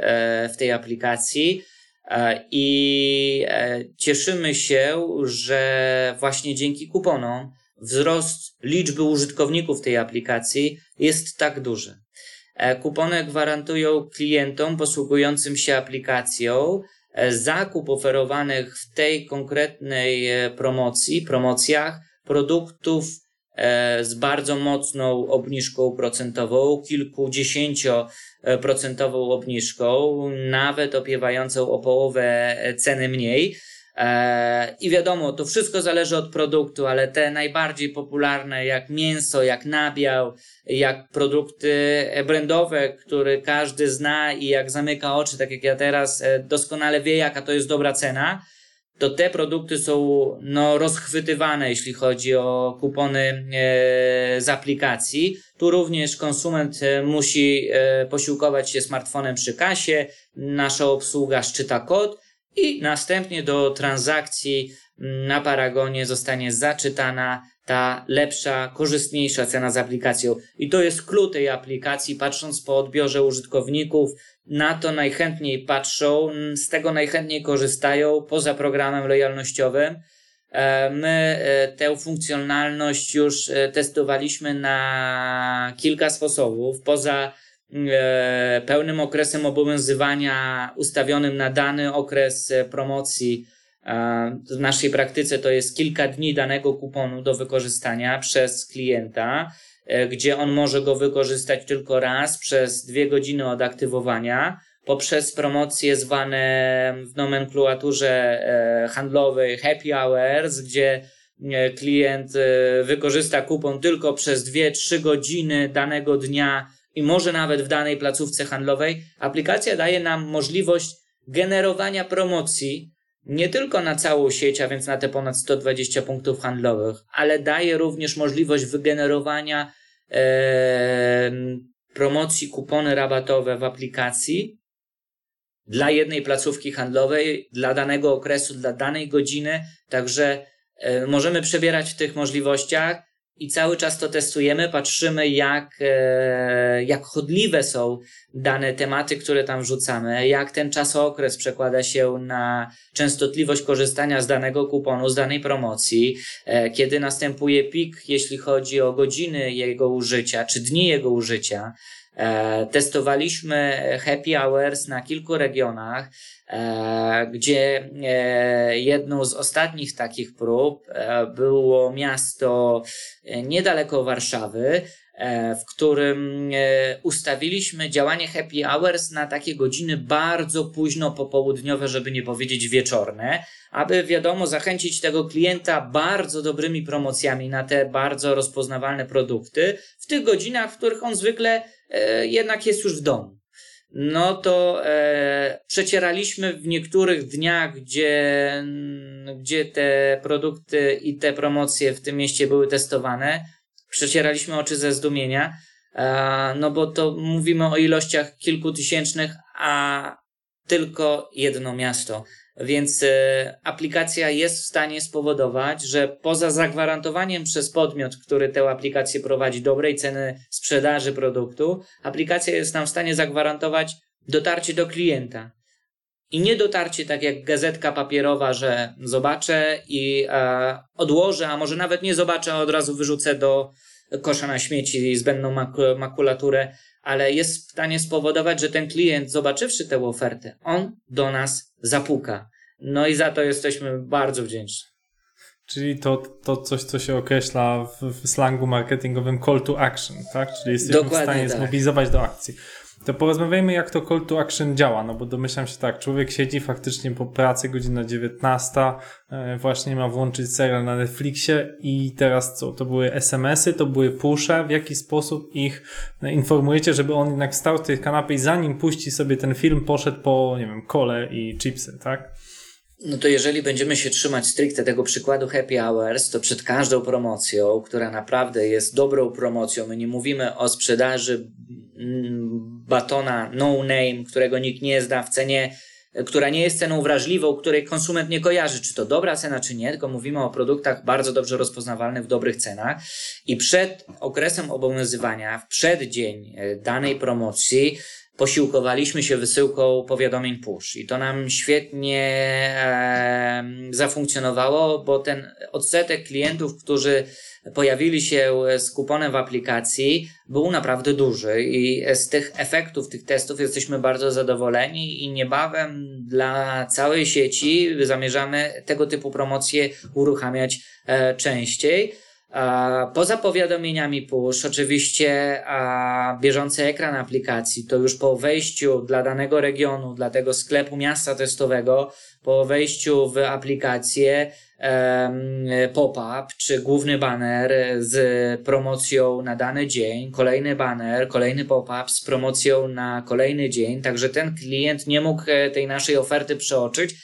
Speaker 3: w tej aplikacji. E, I e, cieszymy się, że właśnie dzięki kuponom wzrost liczby użytkowników tej aplikacji jest tak duży. Kupony gwarantują klientom posługującym się aplikacją zakup oferowanych w tej konkretnej promocji, promocjach produktów E, z bardzo mocną obniżką procentową, kilkudziesięcioprocentową obniżką, nawet opiewającą o połowę ceny mniej. E, I wiadomo, to wszystko zależy od produktu, ale te najbardziej popularne, jak mięso, jak nabiał, jak produkty brandowe, które każdy zna i jak zamyka oczy, tak jak ja teraz, e, doskonale wie, jaka to jest dobra cena to te produkty są no, rozchwytywane, jeśli chodzi o kupony e, z aplikacji. Tu również konsument e, musi e, posiłkować się smartfonem przy kasie, nasza obsługa szczyta kod i następnie do transakcji na Paragonie zostanie zaczytana ta lepsza, korzystniejsza cena z aplikacją. I to jest klucz tej aplikacji, patrząc po odbiorze użytkowników, na to najchętniej patrzą, z tego najchętniej korzystają poza programem lojalnościowym. E, my e, tę funkcjonalność już e, testowaliśmy na kilka sposobów. Poza pełnym okresem obowiązywania ustawionym na dany okres promocji, w naszej praktyce to jest kilka dni danego kuponu do wykorzystania przez klienta. E, gdzie on może go wykorzystać tylko raz przez dwie godziny od aktywowania poprzez promocje zwane w nomenklaturze e, handlowej happy hours, gdzie e, klient wykorzysta kupon tylko przez 2-3 godziny danego dnia i może nawet w danej placówce handlowej. Aplikacja daje nam możliwość generowania promocji nie tylko na całą sieć, a więc na te ponad 120 punktów handlowych, ale daje również możliwość wygenerowania promocji kupony rabatowe w aplikacji dla jednej placówki handlowej, dla danego okresu, dla danej godziny. Także możemy przebierać w tych możliwościach i cały czas to testujemy, patrzymy jak, e, jak chodliwe są dane tematy, które tam wrzucamy, jak ten czasokres przekłada się na częstotliwość korzystania z danego kuponu, z danej promocji, e, kiedy następuje pik, jeśli chodzi o godziny jego użycia, czy dni jego użycia. E, testowaliśmy happy hours na kilku regionach, gdzie e, jedną z ostatnich takich prób było miasto niedaleko Warszawy, w którym ustawiliśmy działanie happy hours na takie godziny bardzo późno popołudniowe, żeby nie powiedzieć wieczorne, aby wiadomo zachęcić tego klienta bardzo dobrymi promocjami na te bardzo rozpoznawalne produkty w tych godzinach, w których on zwykle E, jednak jest już w domu. No to e, przecieraliśmy w niektórych dniach, gdzie, gdzie te produkty i te promocje w tym mieście były testowane, przecieraliśmy oczy ze zdumienia, e, no bo to mówimy o ilościach kilkutysięcznych, a tylko jedno miasto. Więc e, aplikacja jest w stanie spowodować, że poza zagwarantowaniem przez podmiot, który tę aplikację prowadzi, dobrej ceny sprzedaży produktu, aplikacja jest nam w stanie zagwarantować dotarcie do klienta. I nie dotarcie tak jak gazetka papierowa, że zobaczę i e, odłożę, a może nawet nie zobaczę, a od razu wyrzucę do kosza na śmieci zbędną makulaturę, ale jest w stanie spowodować, że ten klient, zobaczywszy tę ofertę, on do nas zapuka. No i za to jesteśmy bardzo wdzięczni.
Speaker 2: Czyli to, to coś, co się określa w, w slangu marketingowym call to action, tak? Czyli jesteśmy Dokładnie w stanie tak. zmobilizować do akcji. To porozmawiajmy, jak to call to action działa, no bo domyślam się tak, człowiek siedzi faktycznie po pracy, godzina 19, e, właśnie ma włączyć serial na Netflixie i teraz co? To były SMS-y, to były pusze, w jaki sposób ich e, informujecie, żeby on jednak stał w tej kanapie i zanim puści sobie ten film, poszedł po, nie wiem, kole i chipsy, tak?
Speaker 3: No to jeżeli będziemy się trzymać stricte tego przykładu happy hours, to przed każdą promocją, która naprawdę jest dobrą promocją, my nie mówimy o sprzedaży mm, batona no name, którego nikt nie zna w cenie, która nie jest ceną wrażliwą, której konsument nie kojarzy, czy to dobra cena, czy nie, tylko mówimy o produktach bardzo dobrze rozpoznawalnych w dobrych cenach. I przed okresem obowiązywania, w przeddzień e, danej promocji, posiłkowaliśmy się wysyłką powiadomień push i to nam świetnie zafunkcjonowało, bo ten odsetek klientów, którzy pojawili się z kuponem w aplikacji, był naprawdę duży i z tych efektów tych testów jesteśmy bardzo zadowoleni i niebawem dla całej sieci zamierzamy tego typu promocje uruchamiać e, częściej. Poza powiadomieniami push, oczywiście bieżący ekran aplikacji to już po wejściu dla danego regionu, dla tego sklepu miasta testowego, po wejściu w aplikację pop-up czy główny banner z promocją na dany dzień, kolejny banner, kolejny pop-up z promocją na kolejny dzień, także ten klient nie mógł e, tej naszej oferty przeoczyć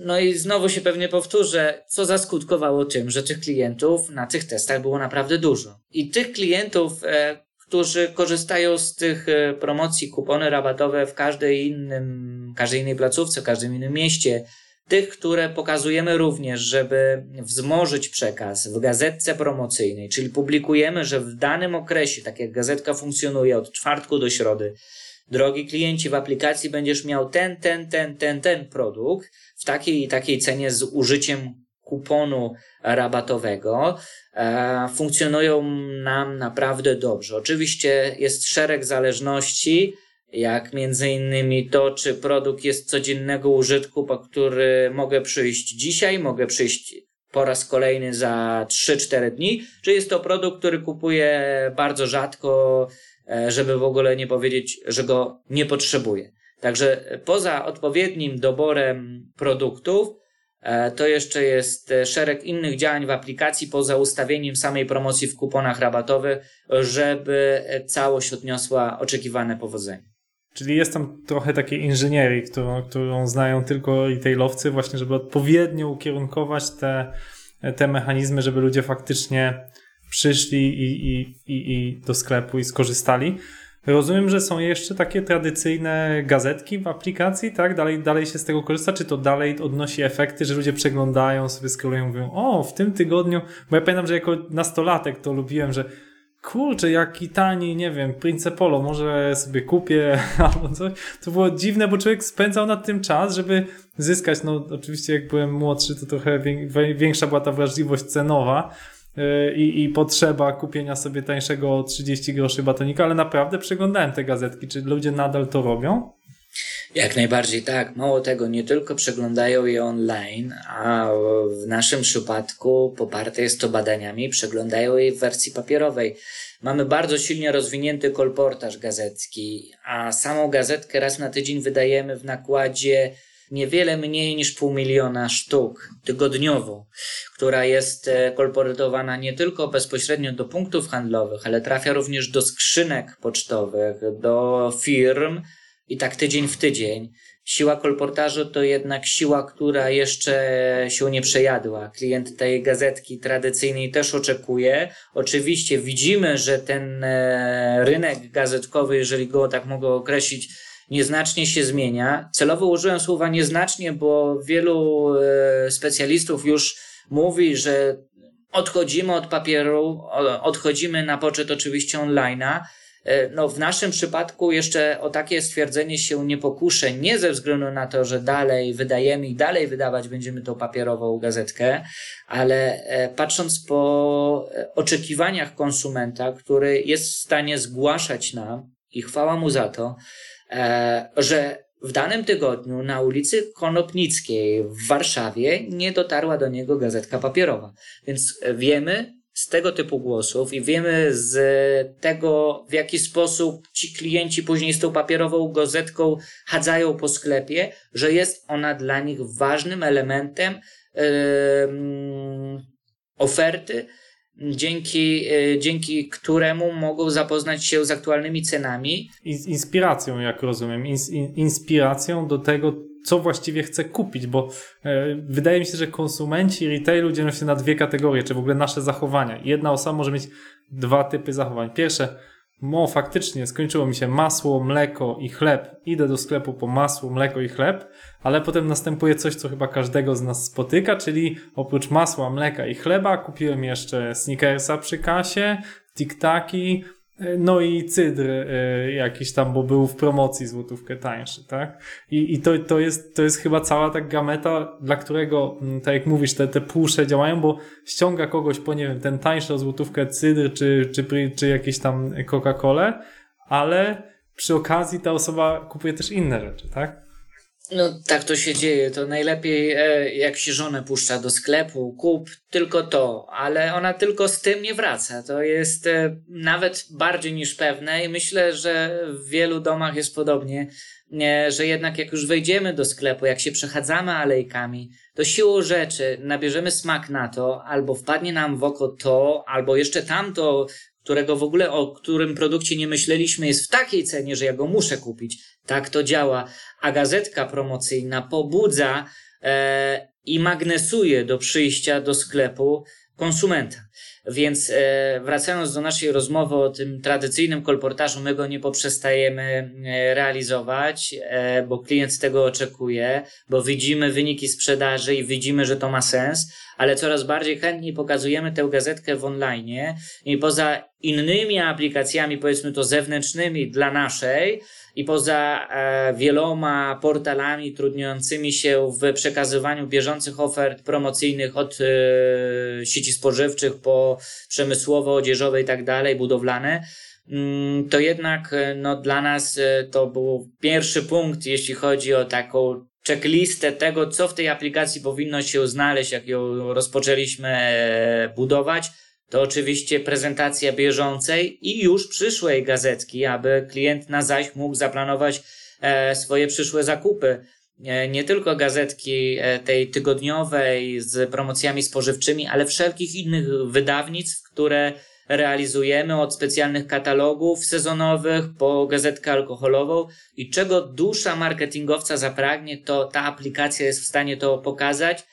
Speaker 3: no i znowu się pewnie powtórzę, co zaskutkowało tym, że tych klientów na tych testach było naprawdę dużo. I tych klientów, e, którzy korzystają z tych e, promocji, kupony rabatowe w każdej innym, każdej innej placówce, w każdym innym mieście, tych, które pokazujemy również, żeby wzmożyć przekaz w gazetce promocyjnej, czyli publikujemy, że w danym okresie, tak jak gazetka funkcjonuje od czwartku do środy, drogi klienci, w aplikacji będziesz miał ten, ten, ten, ten, ten produkt w takiej i takiej cenie z użyciem kuponu rabatowego. E, funkcjonują nam naprawdę dobrze. Oczywiście jest szereg zależności, jak między innymi to, czy produkt jest codziennego użytku, po który mogę przyjść dzisiaj, mogę przyjść po raz kolejny za 3-4 dni, czy jest to produkt, który kupuję bardzo rzadko, żeby w ogóle nie powiedzieć, że go nie potrzebuje. Także poza odpowiednim doborem produktów, e, to jeszcze jest szereg innych działań w aplikacji poza ustawieniem samej promocji w kuponach rabatowych, żeby całość odniosła oczekiwane powodzenie.
Speaker 2: Czyli jest tam trochę takiej inżynierii, którą, którą znają tylko retailowcy, właśnie, żeby odpowiednio ukierunkować te, te mechanizmy, żeby ludzie faktycznie przyszli i, i, i, i do sklepu i skorzystali. Rozumiem, że są jeszcze takie tradycyjne gazetki w aplikacji, tak? Dalej, dalej się z tego korzysta, czy to dalej odnosi efekty, że ludzie przeglądają, sobie scrollują, mówią, o, w tym tygodniu, bo ja pamiętam, że jako nastolatek to lubiłem, że kurczę, jaki tani, nie wiem, Prince Polo, może sobie kupię albo coś. To było dziwne, bo człowiek spędzał nad tym czas, żeby zyskać, no oczywiście jak byłem młodszy, to trochę większa była ta wrażliwość cenowa, i, i potrzeba kupienia sobie tańszego 30 groszy batonika, ale naprawdę przeglądałem te gazetki. Czy ludzie nadal to robią?
Speaker 3: Jak najbardziej tak. Mało tego, nie tylko przeglądają je online, a w naszym przypadku poparte jest to badaniami, przeglądają je w wersji papierowej. Mamy bardzo silnie rozwinięty kolportaż gazetki, a samą gazetkę raz na tydzień wydajemy w nakładzie niewiele mniej niż pół miliona sztuk tygodniowo, która jest e, kolportowana nie tylko bezpośrednio do punktów handlowych, ale trafia również do skrzynek pocztowych, do firm i tak tydzień w tydzień. Siła kolportażu to jednak siła, która jeszcze się nie przejadła. Klient tej gazetki tradycyjnej też oczekuje. Oczywiście widzimy, że ten e, rynek gazetkowy, jeżeli go tak mogę określić, nieznacznie się zmienia. Celowo użyłem słowa nieznacznie, bo wielu e, specjalistów już mówi, że odchodzimy od papieru, odchodzimy na poczet oczywiście online'a. E, no, w naszym przypadku jeszcze o takie stwierdzenie się nie pokuszę, nie ze względu na to, że dalej wydajemy i dalej wydawać będziemy tą papierową gazetkę, ale e, patrząc po oczekiwaniach konsumenta, który jest w stanie zgłaszać nam, i chwała mu za to, że w danym tygodniu na ulicy Konopnickiej w Warszawie nie dotarła do niego gazetka papierowa. Więc wiemy z tego typu głosów i wiemy z tego, w jaki sposób ci klienci później z tą papierową gazetką chadzają po sklepie, że jest ona dla nich ważnym elementem yy, oferty, dzięki, e, dzięki któremu mogą zapoznać się z aktualnymi cenami.
Speaker 2: Inspiracją, jak rozumiem, inspiracją do tego, co właściwie chcę kupić, bo e, wydaje mi się, że konsumenci retailu dzielą się na dwie kategorie, czy w ogóle nasze zachowania. Jedna osoba może mieć dwa typy zachowań. Pierwsze, mo faktycznie skończyło mi się masło, mleko i chleb. Idę do sklepu po masło, mleko i chleb, ale potem następuje coś, co chyba każdego z nas spotyka, czyli oprócz masła, mleka i chleba kupiłem jeszcze sneakersa przy kasie, tiktaki, no i cydr y, jakiś tam, bo był w promocji złotówkę tańszy, tak? I, i to, to, jest, to jest chyba cała ta gameta, dla którego, mm, tak jak mówisz, te, te pusze działają, bo ściąga kogoś po, nie wiem, ten tańszy o złotówkę cydr, czy, czy, czy jakieś tam Coca-Colę, ale przy okazji ta osoba kupuje też inne rzeczy, tak?
Speaker 3: No tak to się dzieje. To najlepiej e, jak się żonę puszcza do sklepu, kup tylko to, ale ona tylko z tym nie wraca. To jest e, nawet bardziej niż pewne i myślę, że w wielu domach jest podobnie, że jednak jak już wejdziemy do sklepu, jak się przechadzamy alejkami, to siłą rzeczy nabierzemy smak na to, albo wpadnie nam w oko to, albo jeszcze tamto, którego w ogóle o którym produkcie nie myśleliśmy, jest w takiej cenie, że ja go muszę kupić. Tak to działa. A gazetka promocyjna pobudza e, i magnesuje do przyjścia do sklepu konsumenta. Więc e, wracając do naszej rozmowy o tym tradycyjnym kolportażu, my go nie poprzestajemy e, realizować, e, bo klient tego oczekuje, bo widzimy wyniki sprzedaży i widzimy, że to ma sens, ale coraz bardziej chętnie pokazujemy tę gazetkę w online i poza innymi aplikacjami, powiedzmy to zewnętrznymi dla naszej, i poza e, wieloma portalami trudniącymi się w przekazywaniu bieżących ofert promocyjnych od e, sieci spożywczych po przemysłowe, odzieżowe i tak dalej, budowlane, mm, to jednak e, no, dla nas to był pierwszy punkt, jeśli chodzi o taką checklistę tego, co w tej aplikacji powinno się znaleźć, jak ją rozpoczęliśmy budować to oczywiście prezentacja bieżącej i już przyszłej gazetki, aby klient na zaś mógł zaplanować e, swoje przyszłe zakupy. E, nie tylko gazetki e, tej tygodniowej z promocjami spożywczymi, ale wszelkich innych wydawnictw, które realizujemy od specjalnych katalogów sezonowych po gazetkę alkoholową i czego dusza marketingowca zapragnie, to ta aplikacja jest w stanie to pokazać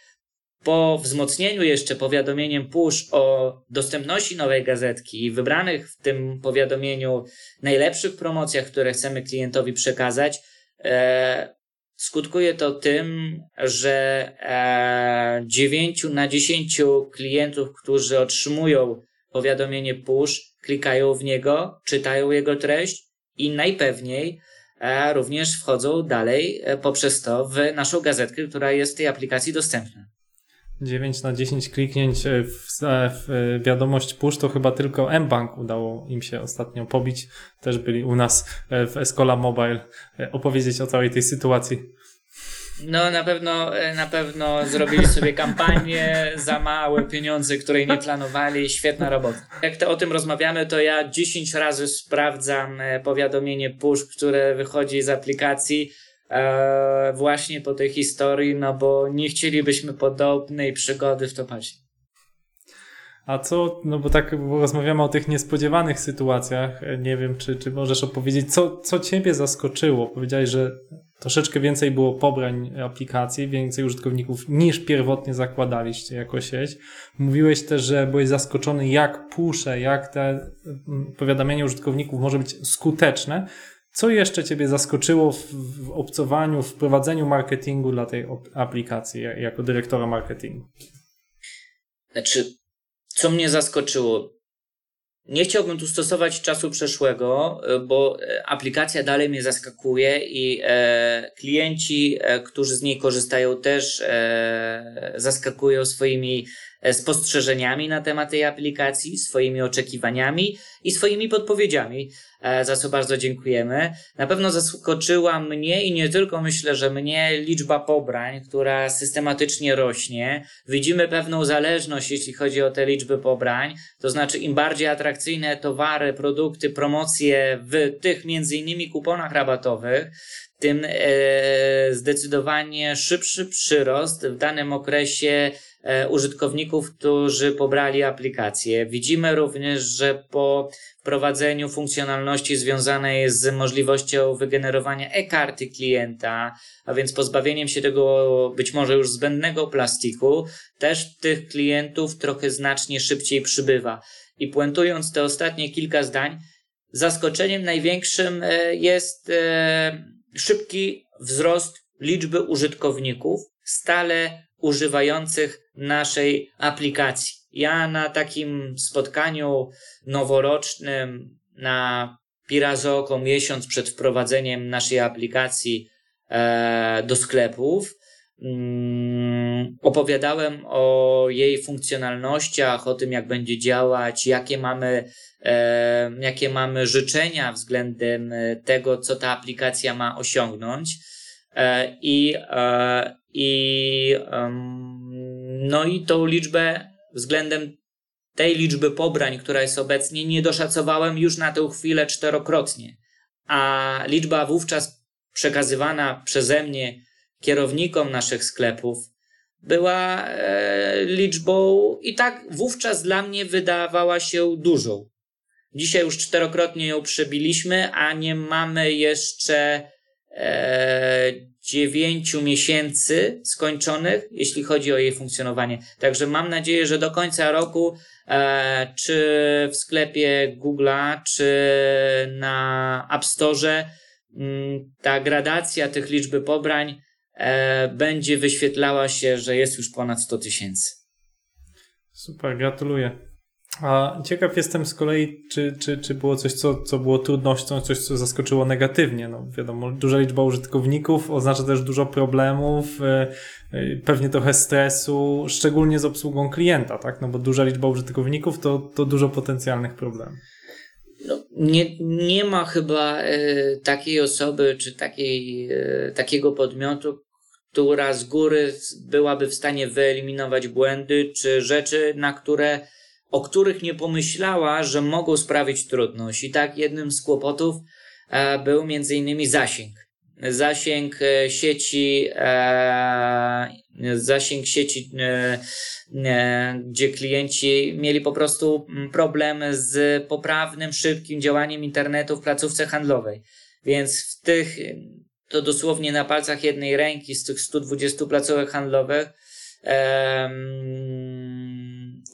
Speaker 3: po wzmocnieniu jeszcze powiadomieniem push o dostępności nowej gazetki i wybranych w tym powiadomieniu najlepszych promocjach, które chcemy klientowi przekazać, e, skutkuje to tym, że e, 9 na 10 klientów, którzy otrzymują powiadomienie push, klikają w niego, czytają jego treść i najpewniej e, również wchodzą dalej e, poprzez to w naszą gazetkę, która jest w tej aplikacji dostępna.
Speaker 2: 9 na 10 kliknięć w, w wiadomość push to chyba tylko mBank udało im się ostatnio pobić. Też byli u nas e, w Escola Mobile e, opowiedzieć o całej tej sytuacji.
Speaker 3: No na pewno, e, na pewno zrobili sobie kampanię za małe pieniądze, której nie planowali. Świetna robota. Jak to o tym rozmawiamy, to ja 10 razy sprawdzam powiadomienie push, które wychodzi z aplikacji e, właśnie po tej historii, no bo nie chcielibyśmy podobnej przygody w topacie.
Speaker 2: A co, no bo tak bo rozmawiamy o tych niespodziewanych sytuacjach, e, nie wiem, czy, czy możesz opowiedzieć, co, co Ciebie zaskoczyło? Powiedziałeś, że troszeczkę więcej było pobrań aplikacji, więcej użytkowników niż pierwotnie zakładaliście jako sieć. Mówiłeś też, że byłeś zaskoczony, jak pusze, jak te mm, powiadamianie użytkowników może być skuteczne. Co jeszcze Ciebie zaskoczyło w, w obcowaniu, w prowadzeniu marketingu dla tej aplikacji jako dyrektora marketingu?
Speaker 3: Znaczy, co mnie zaskoczyło? Nie chciałbym tu stosować czasu przeszłego, bo e, aplikacja dalej mnie zaskakuje i e, klienci, e, którzy z niej korzystają, też e, zaskakują swoimi spostrzeżeniami na temat tej aplikacji, swoimi oczekiwaniami i swoimi podpowiedziami, za co bardzo dziękujemy. Na pewno zaskoczyła mnie i nie tylko myślę, że mnie liczba pobrań, która systematycznie rośnie. Widzimy pewną zależność, jeśli chodzi o te liczby pobrań, to znaczy im bardziej atrakcyjne towary, produkty, promocje w tych między innymi kuponach rabatowych, tym e, zdecydowanie szybszy przyrost w danym okresie e, użytkowników, którzy pobrali aplikację. Widzimy również, że po wprowadzeniu funkcjonalności związanej z możliwością wygenerowania e-karty klienta, a więc pozbawieniem się tego być może już zbędnego plastiku, też tych klientów trochę znacznie szybciej przybywa. I puentując te ostatnie kilka zdań, zaskoczeniem największym e, jest szybki wzrost liczby użytkowników stale używających naszej aplikacji. Ja na takim spotkaniu noworocznym na Pirazoko miesiąc przed wprowadzeniem naszej aplikacji e, do sklepów mm, opowiadałem o jej funkcjonalnościach, o tym jak będzie działać, jakie mamy E, jakie mamy życzenia względem tego, co ta aplikacja ma osiągnąć. E, I, i, no i tą liczbę względem tej liczby pobrań, która jest obecnie, nie doszacowałem już na tę chwilę czterokrotnie. A liczba wówczas przekazywana przeze mnie kierownikom naszych sklepów była liczbą i tak wówczas dla mnie wydawała się dużą. Dzisiaj już czterokrotnie ją przebiliśmy, a nie mamy jeszcze e, dziewięciu miesięcy skończonych, jeśli chodzi o jej funkcjonowanie. Także mam nadzieję, że do końca roku, e, czy w sklepie Google'a, czy na App Store, mm, ta gradacja tych liczby pobrań e, będzie wyświetlała się, że jest już ponad 100 tysięcy.
Speaker 2: Super, gratuluję. A ciekaw jestem z kolei, czy, czy, czy było coś, co, co było trudnością, coś, co zaskoczyło negatywnie. No wiadomo, duża liczba użytkowników oznacza też dużo problemów, e, e, pewnie trochę stresu, szczególnie z obsługą klienta, tak? No bo duża liczba użytkowników to, to dużo potencjalnych problemów.
Speaker 3: No, nie, nie ma chyba e, takiej osoby czy takiej, e, takiego podmiotu, która z góry byłaby w stanie wyeliminować błędy czy rzeczy, na które o których nie pomyślała, że mogą sprawić trudność. I tak jednym z kłopotów e, był innymi zasięg. Zasięg e, sieci, e, zasięg sieci, gdzie klienci mieli po prostu problem z poprawnym, szybkim działaniem internetu w placówce handlowej. Więc w tych, to dosłownie na palcach jednej ręki z tych 120 placówek handlowych,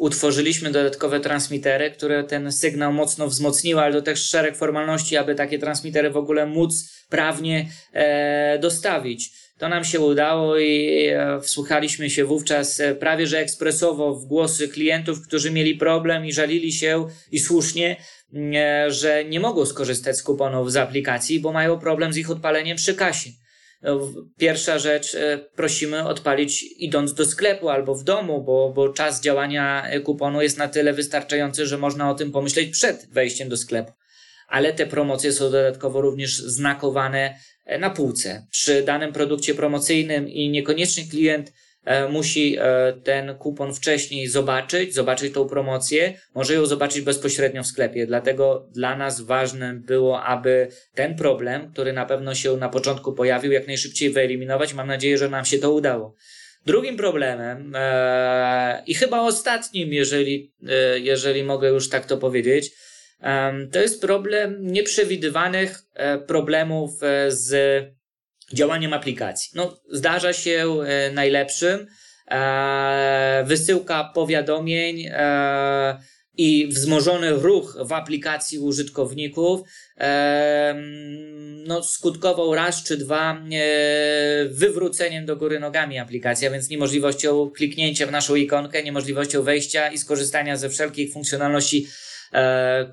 Speaker 3: utworzyliśmy dodatkowe transmitery, które ten sygnał mocno wzmocniły, ale to też szereg formalności, aby takie transmitery w ogóle móc prawnie e, dostawić. To nam się udało i e, wsłuchaliśmy się wówczas e, prawie że ekspresowo w głosy klientów, którzy mieli problem i żalili się i słusznie, e, że nie mogą skorzystać z kuponów z aplikacji, bo mają problem z ich odpaleniem przy kasie. Pierwsza rzecz, e, prosimy odpalić idąc do sklepu albo w domu, bo, bo czas działania e, kuponu jest na tyle wystarczający, że można o tym pomyśleć przed wejściem do sklepu. Ale te promocje są dodatkowo również znakowane e, na półce. Przy danym produkcie promocyjnym i niekoniecznie klient musi e, ten kupon wcześniej zobaczyć, zobaczyć tą promocję, może ją zobaczyć bezpośrednio w sklepie. Dlatego dla nas ważne było, aby ten problem, który na pewno się na początku pojawił, jak najszybciej wyeliminować. Mam nadzieję, że nam się to udało. Drugim problemem e, i chyba ostatnim, jeżeli, e, jeżeli mogę już tak to powiedzieć, e, to jest problem nieprzewidywanych e, problemów z działaniem aplikacji. No, zdarza się e, najlepszym e, wysyłka powiadomień e, i wzmożony ruch w aplikacji użytkowników no, skutkował raz czy dwa wywróceniem do góry nogami aplikacji, a więc niemożliwością kliknięcia w naszą ikonkę, niemożliwością wejścia i skorzystania ze wszelkich funkcjonalności,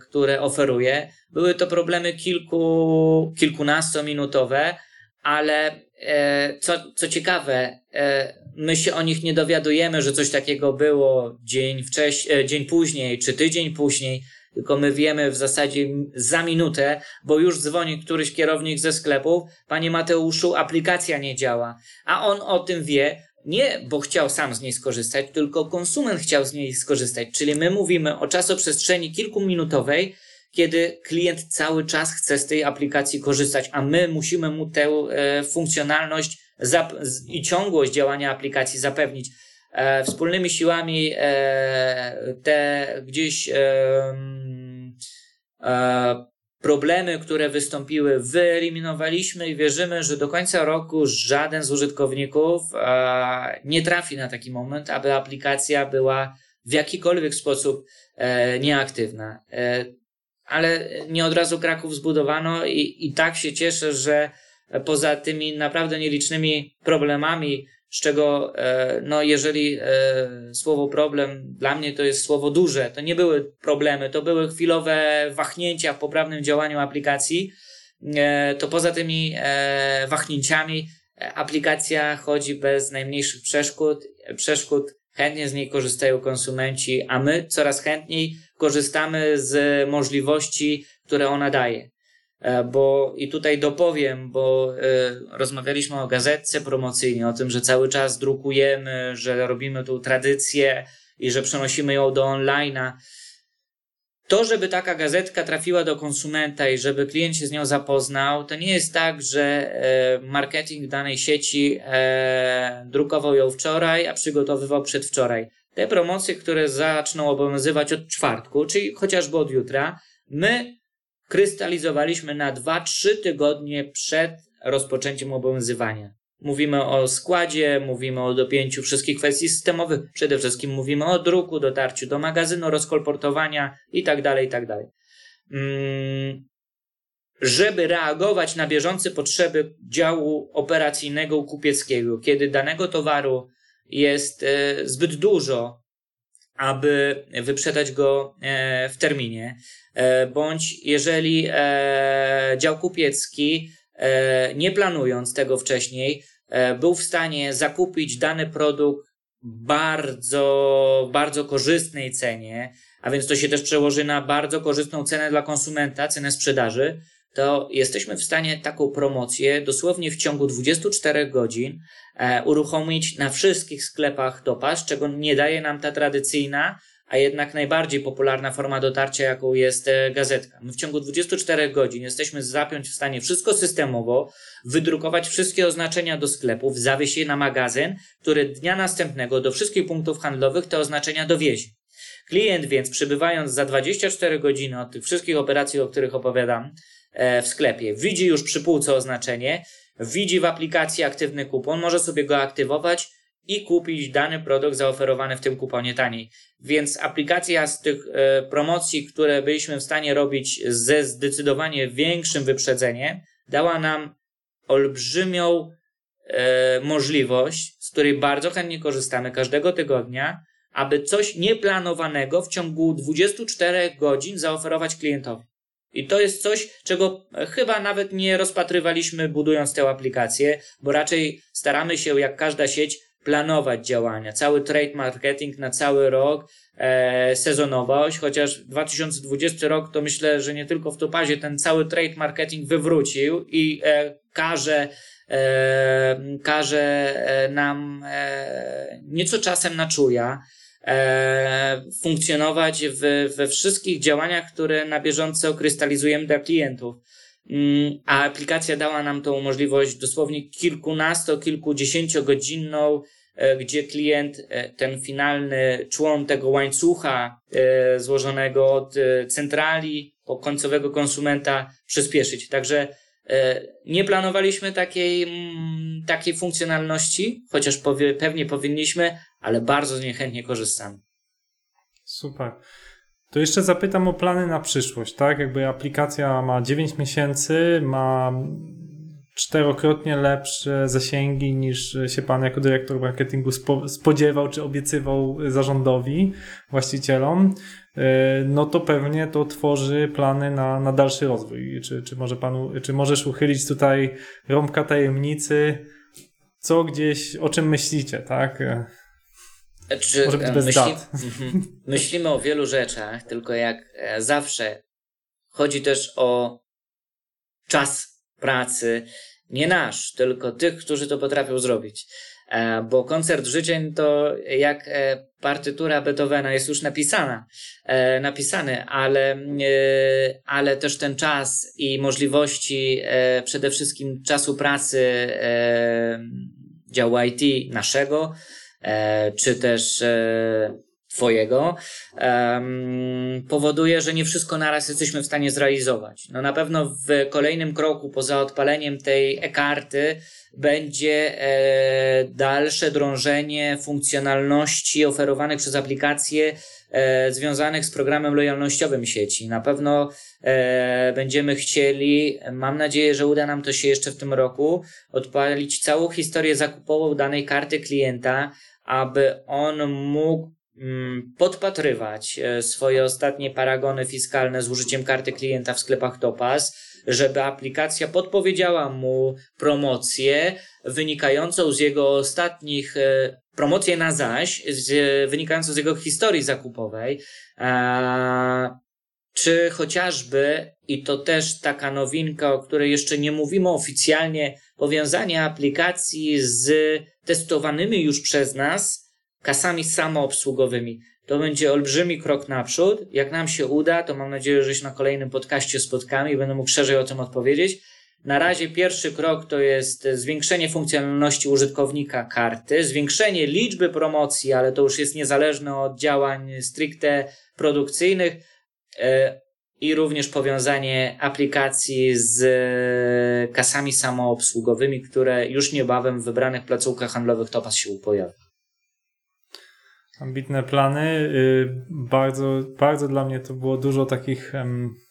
Speaker 3: które oferuje. Były to problemy kilku, kilkunastominutowe, ale e, co, co ciekawe, e, my się o nich nie dowiadujemy, że coś takiego było dzień, wcześniej, dzień później czy tydzień później, tylko my wiemy w zasadzie za minutę, bo już dzwoni któryś kierownik ze sklepów, panie Mateuszu, aplikacja nie działa. A on o tym wie, nie bo chciał sam z niej skorzystać, tylko konsument chciał z niej skorzystać. Czyli my mówimy o czasoprzestrzeni kilkuminutowej, kiedy klient cały czas chce z tej aplikacji korzystać, a my musimy mu tę e, funkcjonalność i ciągłość działania aplikacji zapewnić. E, wspólnymi siłami e, te gdzieś problemy, które wystąpiły, wyeliminowaliśmy i wierzymy, że do końca roku żaden z użytkowników nie trafi na taki moment, aby aplikacja była w jakikolwiek sposób nieaktywna ale nie od razu Kraków zbudowano i, i tak się cieszę, że poza tymi naprawdę nielicznymi problemami, z czego, e, no, jeżeli e, słowo problem dla mnie to jest słowo duże, to nie były problemy, to były chwilowe wahnięcia w poprawnym działaniu aplikacji, e, to poza tymi wahnięciami aplikacja chodzi bez najmniejszych przeszkód, przeszkód chętnie z niej korzystają konsumenci, a my coraz chętniej korzystamy z możliwości, które ona daje. E, bo i tutaj dopowiem, bo y, rozmawialiśmy o gazetce promocyjnej, o tym, że cały czas drukujemy, że robimy tu tradycję i że przenosimy ją do online'a. To, żeby taka gazetka trafiła do konsumenta i żeby klient się z nią zapoznał, to nie jest tak, że e, marketing danej sieci e, drukował ją wczoraj, a przygotowywał przedwczoraj. Te promocje, które zaczną obowiązywać od czwartku, czyli chociażby od jutra, my krystalizowaliśmy na 2-3 tygodnie przed rozpoczęciem obowiązywania. Mówimy o składzie, mówimy o dopięciu wszystkich kwestii systemowych, przede wszystkim mówimy o druku, dotarciu do magazynu, rozkolportowania itd., tak itd. Tak mm, żeby reagować na bieżące potrzeby działu operacyjnego kupieckiego, kiedy danego towaru jest e, zbyt dużo, aby wyprzedać go e, w terminie, e, bądź jeżeli dział kupiecki, nie planując tego wcześniej, był w stanie zakupić dany produkt bardzo, bardzo korzystnej cenie, a więc to się też przełoży na bardzo korzystną cenę dla konsumenta, cenę sprzedaży, to jesteśmy w stanie taką promocję dosłownie w ciągu 24 godzin e, uruchomić na wszystkich sklepach Topaż, czego nie daje nam ta tradycyjna, a jednak najbardziej popularna forma dotarcia, jaką jest e, gazetka. My w ciągu 24 godzin jesteśmy zapiąć w stanie wszystko systemowo, wydrukować wszystkie oznaczenia do sklepów, zawieźć je na magazyn, który dnia następnego do wszystkich punktów handlowych te oznaczenia dowiezie. Klient więc przybywając za 24 godziny od tych wszystkich operacji, o których opowiadam, w sklepie. Widzi już przy półce oznaczenie, widzi w aplikacji aktywny kupon, może sobie go aktywować i kupić dany produkt zaoferowany w tym kuponie taniej. Więc aplikacja z tych e, promocji, które byliśmy w stanie robić ze zdecydowanie większym wyprzedzeniem, dała nam olbrzymią e, możliwość, z której bardzo chętnie korzystamy każdego tygodnia, aby coś nieplanowanego w ciągu 24 godzin zaoferować klientowi. I to jest coś, czego chyba nawet nie rozpatrywaliśmy budując tę aplikację, bo raczej staramy się, jak każda sieć, planować działania. Cały trade marketing na cały rok, e, sezonowość, chociaż 2020 rok to myślę, że nie tylko w Topazie ten cały trade marketing wywrócił i e, każe e, każe e, nam e, nieco czasem na czuja, e, funkcjonować w, we wszystkich działaniach, które na bieżąco krystalizujemy dla klientów. Mm, a aplikacja dała nam tą możliwość dosłownie kilkunasto, kilkudziesięciogodzinną, e, gdzie klient, e, ten finalny człon tego łańcucha e, złożonego od centrali po końcowego konsumenta przyspieszyć. Także nie planowaliśmy takiej, mm, takiej funkcjonalności, chociaż powie, pewnie powinniśmy, ale bardzo z niej chętnie korzystamy.
Speaker 2: Super. To jeszcze zapytam o plany na przyszłość, tak? Jakby aplikacja ma 9 miesięcy, ma czterokrotnie lepsze zasięgi niż się pan jako dyrektor marketingu spo, spodziewał czy obiecywał zarządowi, właścicielom, e, no to pewnie to tworzy plany na, na dalszy rozwój. Czy, czy, może panu, czy możesz uchylić tutaj rąbka tajemnicy, co gdzieś, o czym myślicie, tak?
Speaker 3: Czy, Może być bez myśli, dat. Mhm. myślimy o wielu rzeczach, tylko jak e, zawsze chodzi też o czas pracy, nie nasz, tylko tych, którzy to potrafią zrobić. E, bo koncert życzeń to jak e, partytura Beethovena jest już napisana, napisany, ale, ale też ten czas i możliwości przede wszystkim czasu pracy działu IT naszego, E, czy też Twojego, powoduje, że nie wszystko naraz jesteśmy w stanie zrealizować. No na pewno w kolejnym kroku, poza odpaleniem tej e-karty, będzie e, dalsze drążenie funkcjonalności oferowanych przez aplikacje e, związanych z programem lojalnościowym sieci. Na pewno e, będziemy chcieli, mam nadzieję, że uda nam to się jeszcze w tym roku, odpalić całą historię zakupową danej karty klienta, aby on mógł podpatrywać e, swoje ostatnie paragony fiskalne z użyciem karty klienta w sklepach Topaz, żeby aplikacja podpowiedziała mu promocję wynikającą z jego ostatnich, e, promocję na zaś, z, wynikającą z jego historii zakupowej, czy chociażby, i to też taka nowinka, o której jeszcze nie mówimy oficjalnie, powiązanie aplikacji z testowanymi już przez nas kasami samoobsługowymi. To będzie olbrzymi krok naprzód. Jak nam się uda, to mam nadzieję, że się na kolejnym podcaście spotkamy i będę mógł szerzej o tym odpowiedzieć. Na razie pierwszy krok to jest zwiększenie funkcjonalności użytkownika karty, zwiększenie liczby promocji, ale to już jest niezależne od działań stricte produkcyjnych e, i również powiązanie aplikacji z kasami samoobsługowymi, które już niebawem w wybranych placówkach handlowych Topas się pojawią.
Speaker 2: Ambitne plany. Y, bardzo, bardzo dla mnie to było dużo takich,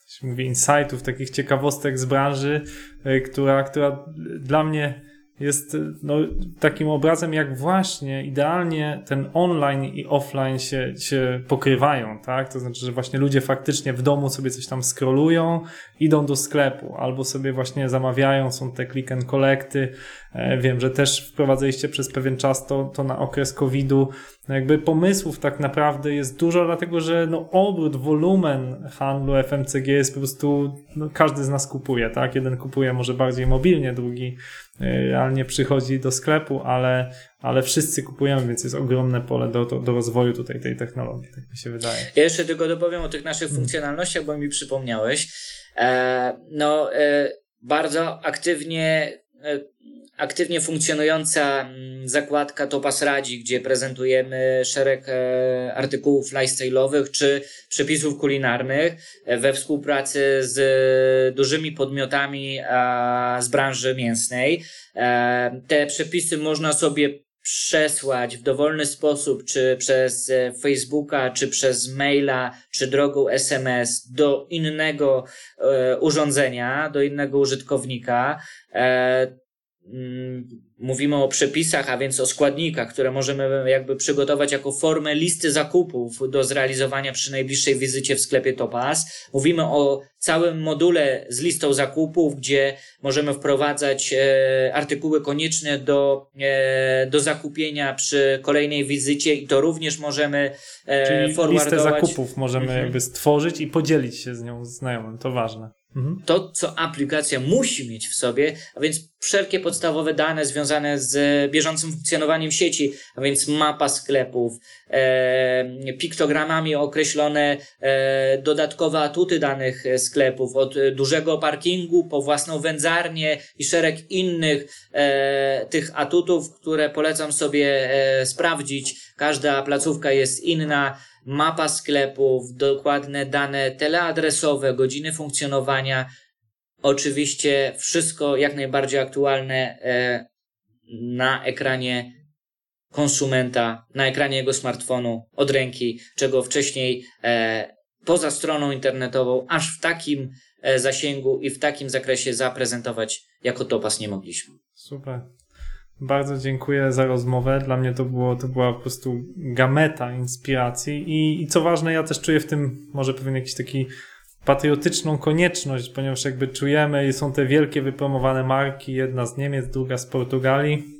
Speaker 2: się mówi, insightów, takich ciekawostek z branży, y, która, która dla mnie jest no, takim obrazem, jak właśnie idealnie ten online i offline się, się pokrywają, tak? To znaczy, że właśnie ludzie faktycznie w domu sobie coś tam scrollują, idą do sklepu, albo sobie właśnie zamawiają, są te click and collecty. E, wiem, że też wprowadziliście przez pewien czas to, to na okres COVID-u. No jakby pomysłów tak naprawdę jest dużo, dlatego że no obrót, wolumen handlu FMCG jest po prostu, no każdy z nas kupuje, tak? Jeden kupuje może bardziej mobilnie, drugi e, realnie przychodzi do sklepu, ale, ale wszyscy kupujemy, więc jest ogromne pole do, do, do rozwoju tutaj tej technologii, tak mi się wydaje.
Speaker 3: Ja jeszcze tylko dopowiem o tych naszych funkcjonalnościach, bo mi przypomniałeś. E, no, e, bardzo aktywnie e, aktywnie funkcjonująca mm, zakładka Topas Radzi, gdzie prezentujemy szereg e, artykułów lifestyle'owych czy przepisów kulinarnych e, we współpracy z dużymi podmiotami z branży mięsnej. E, te przepisy można sobie przesłać w dowolny sposób, czy przez Facebooka, czy przez maila, czy drogą SMS do innego urządzenia, do innego użytkownika. Mm, mówimy o przepisach, a więc o składnikach, które możemy jakby przygotować jako formę listy zakupów do zrealizowania przy najbliższej wizycie w sklepie Topaz. Mówimy o całym module z listą zakupów, gdzie możemy wprowadzać e, artykuły konieczne do, e, do zakupienia przy kolejnej wizycie i to również możemy
Speaker 2: e, Czyli listę zakupów możemy mhm. jakby stworzyć i podzielić się z nią znajomym. To ważne.
Speaker 3: Mhm. To, co aplikacja musi mieć w sobie, a więc wszelkie podstawowe dane związane z bieżącym funkcjonowaniem sieci, a więc mapa sklepów, e, piktogramami określone e, dodatkowe atuty danych sklepów, od dużego parkingu po własną wędzarnię i szereg innych e, tych atutów, które polecam sobie e, sprawdzić. Każda placówka jest inna mapa sklepów, dokładne dane teleadresowe, godziny funkcjonowania. Oczywiście wszystko jak najbardziej aktualne e, na ekranie konsumenta, na ekranie jego smartfonu od ręki, czego wcześniej e, poza stroną internetową, aż w takim e, zasięgu i w takim zakresie zaprezentować jako Topas nie mogliśmy.
Speaker 2: Super. Bardzo dziękuję za rozmowę. Dla mnie to, było, to była po prostu gameta inspiracji i, i co ważne, ja też czuję w tym może pewien jakiś taki patriotyczną konieczność, ponieważ jakby czujemy są te wielkie wypromowane marki, jedna z Niemiec, druga z Portugalii,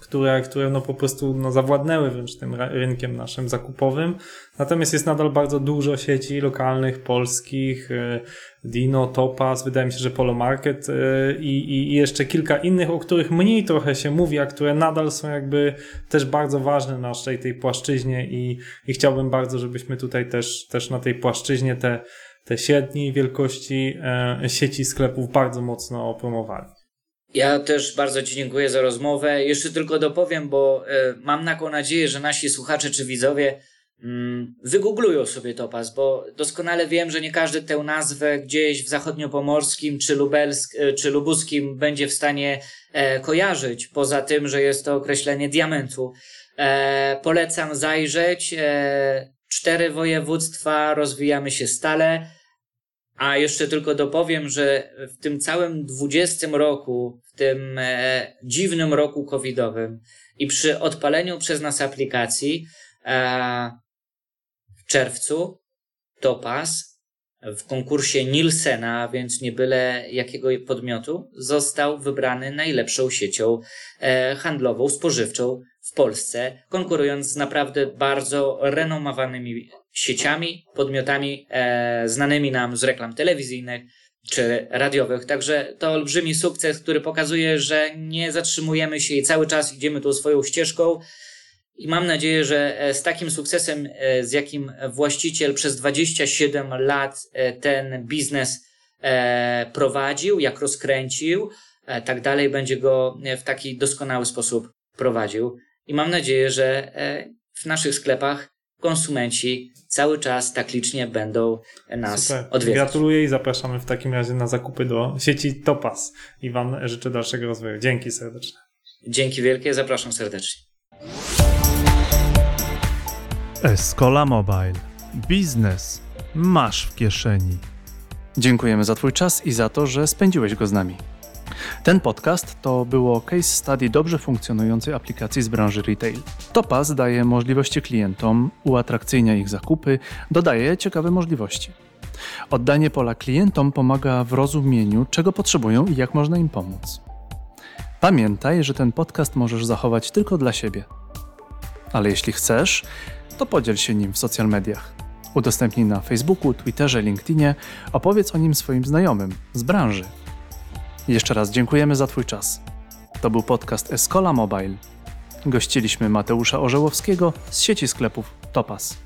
Speaker 2: które, które no po prostu no zawładnęły wręcz tym rynkiem naszym zakupowym. Natomiast jest nadal bardzo dużo sieci lokalnych, polskich, e, Dino, Topaz, wydaje mi się, że Polo Market e, i, i jeszcze kilka innych, o których mniej trochę się mówi, a które nadal są jakby też bardzo ważne na naszej tej płaszczyźnie i, i chciałbym bardzo, żebyśmy tutaj też, też na tej płaszczyźnie te, te średniej wielkości e, sieci sklepów bardzo mocno promowali.
Speaker 3: Ja też bardzo Ci dziękuję za rozmowę. Jeszcze tylko dopowiem, bo y, mam taką nadzieję, że nasi słuchacze czy widzowie mm, wygooglują sobie Topaz, bo doskonale wiem, że nie każdy tę nazwę gdzieś w zachodniopomorskim czy, lubelsk, y, czy lubuskim będzie w stanie e, kojarzyć, poza tym, że jest to określenie diamentu. E, polecam zajrzeć. E, cztery województwa, rozwijamy się stale. A jeszcze tylko dopowiem, że w tym całym 20 roku, w tym e, dziwnym roku covidowym i przy odpaleniu przez nas aplikacji e, w czerwcu Topaz w konkursie Nielsena, więc nie byle jakiego podmiotu, został wybrany najlepszą siecią e, handlową, spożywczą w Polsce, konkurując z naprawdę bardzo renomowanymi sieciami, podmiotami e, znanymi nam z reklam telewizyjnych czy radiowych. Także to olbrzymi sukces, który pokazuje, że nie zatrzymujemy się i cały czas idziemy tą swoją ścieżką. I mam nadzieję, że e, z takim sukcesem, e, z jakim właściciel przez 27 lat e, ten biznes prowadził, jak rozkręcił, tak dalej będzie go w taki doskonały sposób prowadził. I mam nadzieję, że w naszych sklepach konsumenci cały czas tak licznie będą nas Super. odwiedzać.
Speaker 2: Gratuluję i zapraszamy w takim razie na zakupy do sieci Topas i Wam życzę dalszego rozwoju. Dzięki serdecznie.
Speaker 3: Dzięki wielkie, zapraszam serdecznie.
Speaker 1: Escola Mobile. Biznes masz w kieszeni. Dziękujemy za Twój czas i za to, że spędziłeś go z nami. Ten podcast to było case study dobrze funkcjonującej aplikacji z branży retail. Topaz daje możliwości klientom, uatrakcyjnia ich zakupy, dodaje ciekawe możliwości. Oddanie pola klientom pomaga w rozumieniu, czego potrzebują i jak można im pomóc. Pamiętaj, że ten podcast możesz zachować tylko dla siebie. Ale jeśli chcesz, to podziel się nim w social mediach. Udostępnij na Facebooku, Twitterze, LinkedInie, opowiedz o nim swoim znajomym z branży. Jeszcze raz dziękujemy za Twój czas. To był podcast Escola Mobile. Gościliśmy Mateusza Orzełowskiego z sieci sklepów Topas.